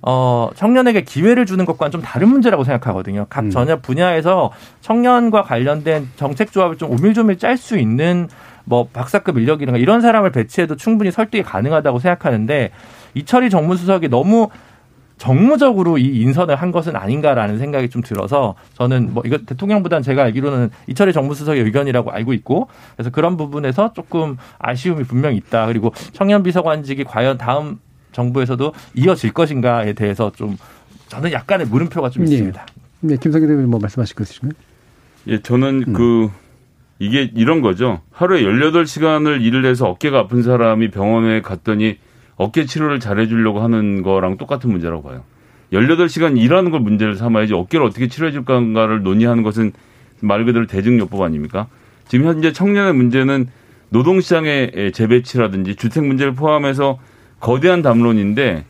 Speaker 5: 어 청년에게 기회를 주는 것과는 좀 다른 문제라고 생각하거든요. 각
Speaker 2: 음.
Speaker 5: 전혀 분야에서 청년과 관련된 정책 조합을 좀 오밀조밀 짤 수 있는 뭐 박사급 인력이나 이런 사람을 배치해도 충분히 설득이 가능하다고 생각하는데 이철희 정무수석이 너무 정무적으로 이 인선을 한 것은 아닌가라는 생각이 좀 들어서 저는 뭐 이거 대통령보다는 제가 알기로는 이철희 정무수석의 의견이라고 알고 있고 그래서 그런 부분에서 조금 아쉬움이 분명히 있다. 그리고 청년 비서관직이 과연 다음 정부에서도 이어질 것인가에 대해서 좀 저는 약간의 물음표가 좀
Speaker 2: 예.
Speaker 5: 있습니다.
Speaker 2: 네, 김성기 대변인 뭐 말씀하실 거 있으신가요?
Speaker 6: 예, 저는
Speaker 2: 음.
Speaker 6: 그 이게 이런 거죠. 하루에 18시간을 일을 해서 어깨가 아픈 사람이 병원에 갔더니 어깨 치료를 잘해 주려고 하는 거랑 똑같은 문제라고 봐요. 18시간 일하는 걸 문제를 삼아야지 어깨를 어떻게 치료해 줄 건가를 논의하는 것은 말 그대로 대증요법 아닙니까? 지금 현재 청년의 문제는 노동시장의 재배치라든지 주택 문제를 포함해서 거대한 담론인데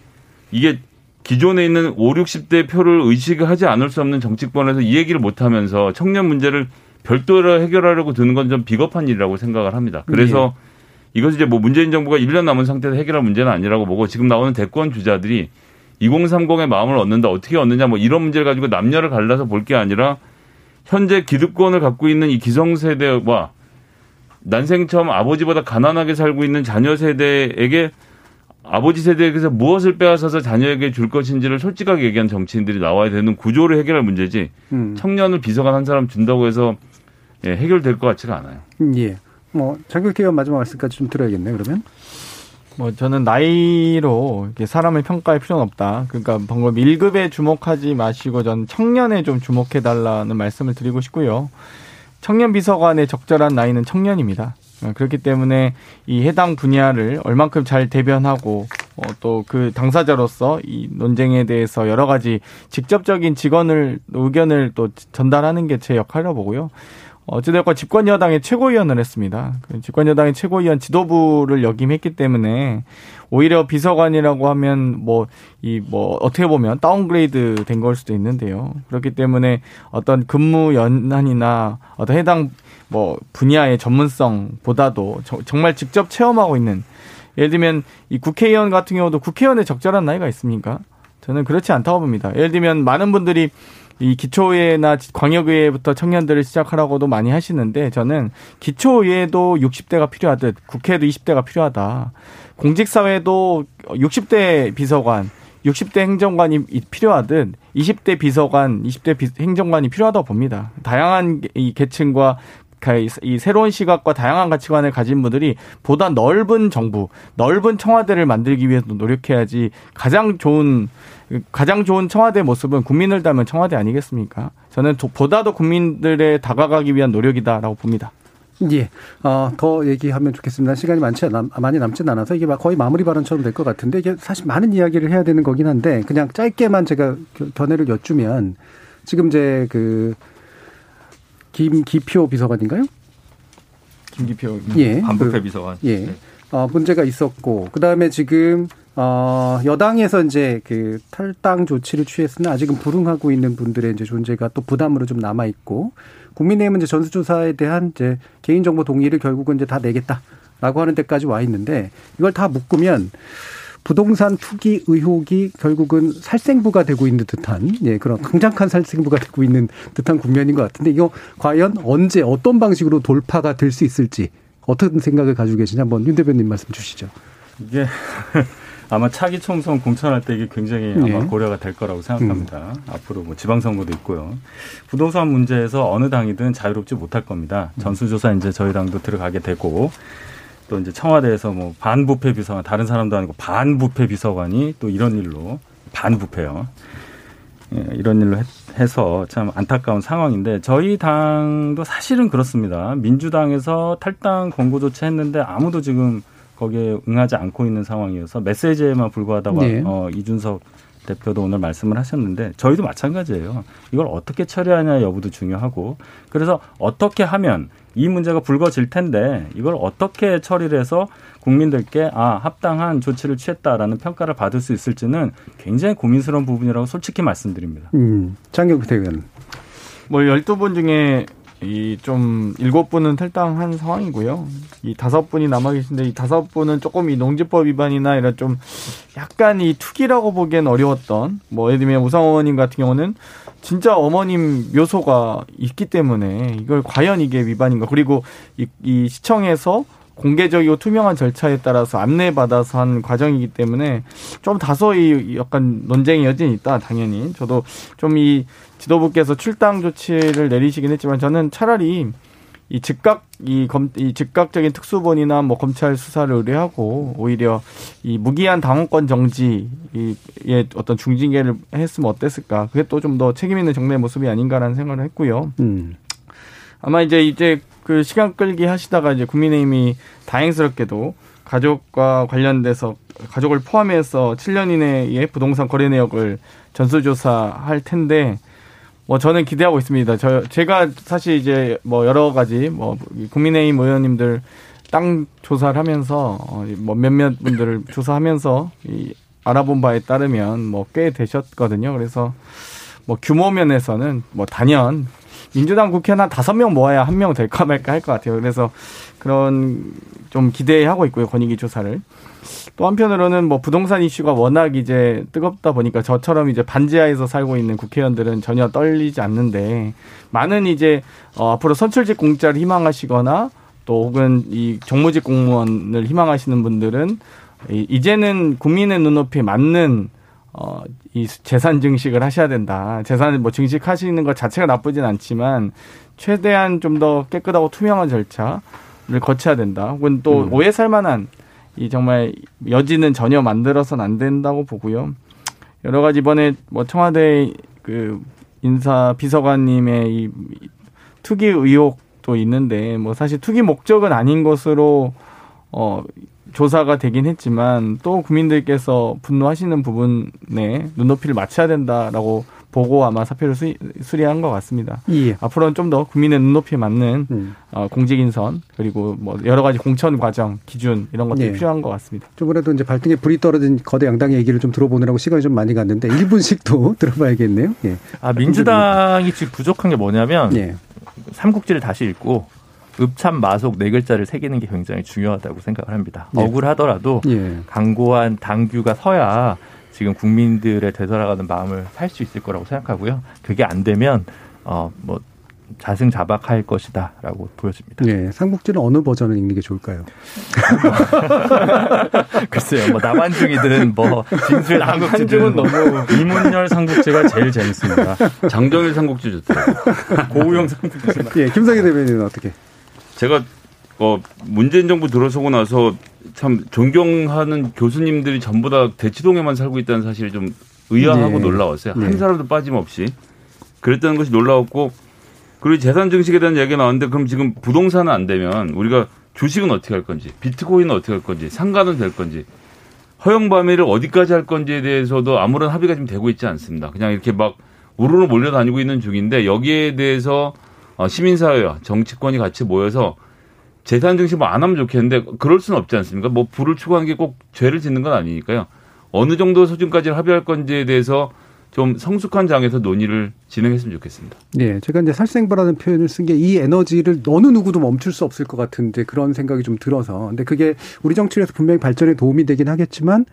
Speaker 6: 이게 기존에 있는 5, 60대 표를 의식하지 않을 수 없는 정치권에서 이 얘기를 못 하면서 청년 문제를 별도로 해결하려고 드는 건 좀 비겁한 일이라고 생각을 합니다. 그래서 이것이 이제 뭐 문재인 정부가 1년 남은 상태에서 해결할 문제는 아니라고 보고 지금 나오는 대권 주자들이 2030의 마음을 얻는다 어떻게 얻느냐 뭐 이런 문제를 가지고 남녀를 갈라서 볼 게 아니라 현재 기득권을 갖고 있는 이 기성세대와 난생 처음 아버지보다 가난하게 살고 있는 자녀 세대에게 아버지 세대에게서 무엇을 빼앗아서 자녀에게 줄 것인지를 솔직하게 얘기한 정치인들이 나와야 되는 구조를 해결할 문제지
Speaker 2: 음.
Speaker 6: 청년을 비서관 한 사람 준다고 해서 예, 해결될 것 같지가 않아요.
Speaker 2: 예. 뭐 장경태 의원 마지막 말씀까지 좀 들어야겠네요. 그러면.
Speaker 3: 뭐 저는 나이로 이렇게 사람을 평가할 필요는 없다. 그러니까 방금 1급에 주목하지 마시고 전 청년에 좀 주목해 달라는 말씀을 드리고 싶고요. 청년 비서관의 적절한 나이는 청년입니다. 어, 그렇기 때문에 이 해당 분야를 얼만큼 잘 대변하고 어, 또 그 당사자로서 이 논쟁에 대해서 여러 가지 직접적인 직언을 의견을 또 전달하는 게 제 역할이라고 보고요. 어찌됐건 집권 여당의 최고위원을 했습니다. 그 집권 여당의 최고위원 지도부를 역임했기 때문에 오히려 비서관이라고 하면 뭐 이 뭐 어떻게 보면 downgrade 된 걸 수도 있는데요. 그렇기 때문에 어떤 근무 연한이나 어떤 해당 뭐 분야의 전문성보다도 저, 정말 직접 체험하고 있는 예를 들면 이 국회의원 같은 경우도 국회의원의 적절한 나이가 있습니까? 저는 그렇지 않다고 봅니다. 예를 들면 많은 분들이 이 기초의회나 광역의회부터 청년들을 시작하라고도 많이 하시는데 저는 기초의회도 60대가 필요하듯 국회도 20대가 필요하다. 공직사회도 60대 비서관, 60대 행정관이 필요하듯 20대 비서관, 20대 비, 행정관이 필요하다고 봅니다. 다양한 이 계층과 이 새로운 시각과 다양한 가치관을 가진 분들이 보다 넓은 정부, 넓은 청와대를 만들기 위해서 노력해야지 가장 좋은 가장 좋은 청와대 모습은 국민을 닮은 청와대 아니겠습니까? 저는 보다도 국민들에 다가가기 위한 노력이다라고 봅니다.
Speaker 2: 예, 어, 더 얘기하면 좋겠습니다. 시간이 많지 않, 많이 남진 않아서 이게 거의 마무리 발언처럼 될 것 같은데 이게 사실 많은 이야기를 해야 되는 거긴 한데 그냥 짧게만 제가 견해를 여쭈면 지금 이제 그 김기표 비서관인가요?
Speaker 3: 김기표
Speaker 2: 예,
Speaker 5: 반부패 비서관.
Speaker 2: 예, 네. 어, 문제가 있었고 그 다음에 지금 어, 여당에서 이제 그 탈당 조치를 취했으나 아직은 불응하고 있는 분들의 이제 존재가 또 부담으로 좀 남아 있고 국민의힘은 이제 전수조사에 대한 이제 개인정보 동의를 결국은 이제 다 내겠다라고 하는 데까지 와 있는데 이걸 다 묶으면 부동산 투기 의혹이 결국은 살생부가 되고 있는 듯한 예 그런 강력한 살생부가 되고 있는 듯한 국면인 것 같은데 이거 과연 언제 어떤 방식으로 돌파가 될 수 있을지 어떤 생각을 가지고 계시냐 한번 윤 대표님 말씀 주시죠.
Speaker 4: 이게 아마 차기 총선 공천할 때 이게 굉장히 아마 네. 고려가 될 거라고 생각합니다. 음. 앞으로 뭐 지방선거도 있고요. 부동산 문제에서 어느 당이든 자유롭지 못할 겁니다. 음. 전수조사 이제 저희 당도 들어가게 되고 또 이제 청와대에서 뭐 반부패 비서관 다른 사람도 아니고 반부패 비서관이 또 이런 일로 반부패요. 예, 이런 일로 해서 참 안타까운 상황인데 저희 당도 사실은 그렇습니다. 민주당에서 탈당 권고 조치했는데 아무도 지금 거기에 응하지 않고 있는 상황이어서 메시지에만 불과하다고 네. 어, 이준석 대표도 오늘 말씀을 하셨는데 저희도 마찬가지예요. 이걸 어떻게 처리하냐 여부도 중요하고 그래서 어떻게 하면 이 문제가 불거질 텐데 이걸 어떻게 처리를 해서 국민들께 아 합당한 조치를 취했다라는 평가를 받을 수 있을지는 굉장히 고민스러운 부분이라고 솔직히 말씀드립니다.
Speaker 2: 음, 장경 대변.
Speaker 3: 뭐 12분 중에 이 좀 일곱 분은 탈당한 상황이고요. 이 다섯 분이 남아 계신데 이 다섯 분은 조금 이 농지법 위반이나 이런 좀 약간 이 투기라고 보기엔 어려웠던 뭐 예를 들면 우상 어머님 같은 경우는 진짜 어머님 묘소가 있기 때문에 이걸 과연 이게 위반인가 그리고 이, 이 시청에서 공개적이고 투명한 절차에 따라서 안내받아서 한 과정이기 때문에 좀 다소 이 약간 논쟁의 여진이 있다 당연히 저도 좀이 지도부께서 출당 조치를 내리시긴 했지만 저는 차라리 이 즉각 이 검 이 즉각적인 특수본이나 뭐 검찰 수사를 의뢰하고 오히려 이 무기한 당원권 정지의 어떤 중징계를 했으면 어땠을까? 그게 또 좀 더 책임 있는 정례 모습이 아닌가라는 생각을 했고요. 음. 아마 이제 이제 그 시간 끌기 하시다가 이제 국민의힘이 다행스럽게도 가족과 관련돼서 가족을 포함해서 7년 이내에 부동산 거래 내역을 전수조사할 텐데 뭐 저는 기대하고 있습니다. 저 제가 사실 이제 뭐 여러 가지 뭐 국민의힘 의원님들 땅 조사를 하면서 어, 뭐 몇몇 분들을 조사하면서 이 알아본 바에 따르면 뭐 꽤 되셨거든요. 그래서 뭐 규모 면에서는 뭐 단연 민주당 국회의원 한 다섯 명 모아야 한 명 될까 말까 할 것 같아요. 그래서 그런 좀 기대하고 있고요. 권익위 조사를. 또 한편으로는 뭐 부동산 이슈가 워낙 이제 뜨겁다 보니까 저처럼 이제 반지하에서 살고 있는 국회의원들은 전혀 떨리지 않는데 많은 이제 어 앞으로 선출직 공짜를 희망하시거나 또 혹은 이 정무직 공무원을 희망하시는 분들은 이제는 국민의 눈높이에 맞는 어, 이 재산 증식을 하셔야 된다. 재산을 뭐 증식하시는 것 자체가 나쁘진 않지만 최대한 좀 더 깨끗하고 투명한 절차를 거쳐야 된다. 혹은 또 음. 오해 살 만한 이 정말 여지는 전혀 만들어서는 안 된다고 보고요. 여러 가지 이번에 뭐 청와대 그 인사 비서관님의 이 투기 의혹 것도 있는데 뭐 사실 투기 목적은 아닌 것으로 어 조사가 되긴 했지만 또 국민들께서 분노하시는 부분에 눈높이를 맞춰야 된다라고 보고 아마 사표를 수, 수리한 것 같습니다.
Speaker 2: 예.
Speaker 3: 앞으로는 좀 더 국민의 눈높이에 맞는
Speaker 2: 음.
Speaker 3: 어, 공직 인선 그리고 뭐 여러 가지 공천 과정 기준 이런 것들이
Speaker 2: 예.
Speaker 3: 필요한 것 같습니다.
Speaker 2: 저번에도 이제 발등에 불이 떨어진 거대 양당의 얘기를 좀 들어보느라고 시간이 좀 많이 갔는데 1분씩 또 들어봐야겠네요. 예.
Speaker 5: 아, 민주당이 지금 부족한 게 뭐냐면
Speaker 2: 예.
Speaker 5: 삼국지를 다시 읽고 읍참 마속 네 글자를 새기는 게 굉장히 중요하다고 생각을 합니다.
Speaker 2: 예.
Speaker 5: 억울하더라도
Speaker 2: 예.
Speaker 5: 강고한 당규가 서야 지금 국민들의 되돌아가는 마음을 살 수 있을 거라고 생각하고요. 그게 안 되면 어뭐 자승자박할 것이다라고 보여집니다.
Speaker 2: 예. 삼국지는 어느 버전을 읽는 게 좋을까요?
Speaker 5: 글쎄요, 뭐 남한중이든 뭐 진술
Speaker 4: 한중은
Speaker 5: 남극지든 뭐
Speaker 4: 너무 이문열 삼국지가 제일 재밌습니다.
Speaker 6: 장정일 삼국지 좋다.
Speaker 4: 고우영 삼국지.
Speaker 2: 예. 김성희 대변인은 어떻게?
Speaker 6: 제가 어 문재인 정부 들어서고 나서 참 존경하는 교수님들이 전부 다 대치동에만 살고 있다는 사실이 좀 의아하고
Speaker 2: 네.
Speaker 6: 놀라웠어요.
Speaker 2: 네.
Speaker 6: 한 사람도 빠짐없이 그랬다는 것이 놀라웠고 그리고 재산 증식에 대한 얘기가 나왔는데 그럼 지금 부동산은 안 되면 우리가 주식은 어떻게 할 건지 비트코인은 어떻게 할 건지 상가는 될 건지 허용 범위를 어디까지 할 건지에 대해서도 아무런 합의가 지금 되고 있지 않습니다. 그냥 이렇게 막 우르르 몰려다니고 있는 중인데 여기에 대해서 어, 시민사회와 정치권이 같이 모여서 재산 증식 뭐 안 하면 좋겠는데 그럴 수는 없지 않습니까? 뭐 불을 추구하는 게 꼭 죄를 짓는 건 아니니까요. 어느 정도 수준까지 합의할 건지에 대해서 좀 성숙한 장에서 논의를 진행했으면 좋겠습니다.
Speaker 2: 예, 제가 이제 살생부라는 표현을 쓴 게 이 에너지를 어느 누구도 멈출 수 없을 것 같은데 그런 생각이 좀 들어서. 근데 그게 우리 정치에서 분명히 발전에 도움이 되긴 하겠지만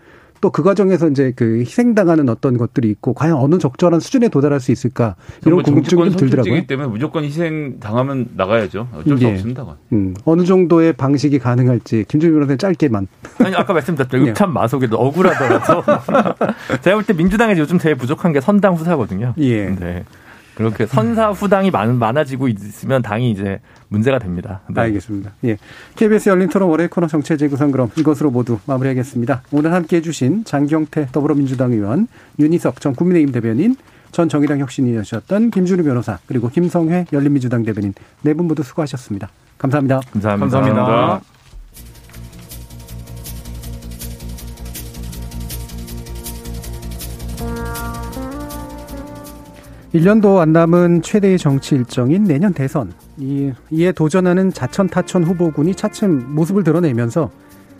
Speaker 2: 또 그 과정에서 이제 그 희생당하는 어떤 것들이 있고 과연 어느 적절한 수준에 도달할 수 있을까 이런
Speaker 6: 뭐
Speaker 2: 궁금증이 좀 들더라고요.
Speaker 6: 때문에 무조건 희생 당하면 나가야죠. 어쩔 수
Speaker 2: 예.
Speaker 6: 없습니다.
Speaker 2: 음, 어느 정도의 방식이 가능할지 김준일 변호사님 짧게만.
Speaker 5: 아니 아까 말씀드렸죠.
Speaker 2: 네.
Speaker 5: 읍참 마속에도 억울하더라도 제가 볼 때 민주당이 요즘 제일 부족한 게 선당 후사거든요.
Speaker 2: 예.
Speaker 5: 네. 그렇게 선사 후당이 많, 많아지고 있으면 당이 이제 문제가 됩니다. 네.
Speaker 2: 알겠습니다. 예. KBS 열린 토론 월요일 코너 정체 재 구성 그럼 이것으로 모두 마무리하겠습니다. 오늘 함께 해주신 장경태 더불어민주당 의원, 윤희석 전 국민의힘 대변인, 전 정의당 혁신위원이셨던 김준우 변호사, 그리고 김성회 열린민주당 대변인 네 분 모두 수고하셨습니다. 감사합니다.
Speaker 5: 감사합니다.
Speaker 3: 감사합니다.
Speaker 2: 1년도 안 남은 최대의 정치 일정인 내년 대선. 이, 이에 도전하는 자천타천 후보군이 차츰 모습을 드러내면서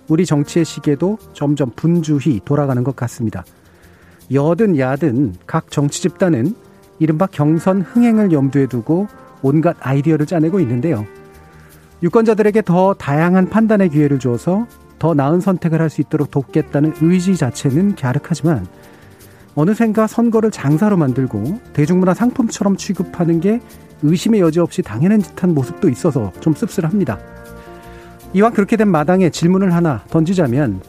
Speaker 2: 우리 정치의 시계도 점점 분주히 돌아가는 것 같습니다. 여든 야든 각 정치 집단은 이른바 경선 흥행을 염두에 두고 온갖 아이디어를 짜내고 있는데요. 유권자들에게 더 다양한 판단의 기회를 줘서 더 나은 선택을 할 수 있도록 돕겠다는 의지 자체는 갸륵하지만 어느샌가 선거를 장사로 만들고 대중문화 상품처럼 취급하는 게 의심의 여지 없이 당연한 듯한 모습도 있어서 좀 씁쓸합니다. 이왕 그렇게 된 마당에 질문을 하나 던지자면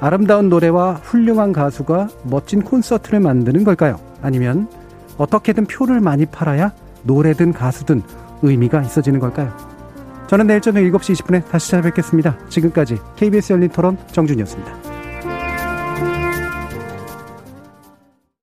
Speaker 2: 아름다운 노래와 훌륭한 가수가 멋진 콘서트를 만드는 걸까요? 아니면 어떻게든 표를 많이 팔아야 노래든 가수든 의미가 있어지는 걸까요? 저는 내일 저녁 7시 20분에 다시 찾아뵙겠습니다. 지금까지 KBS 열린 토론 정준이었습니다.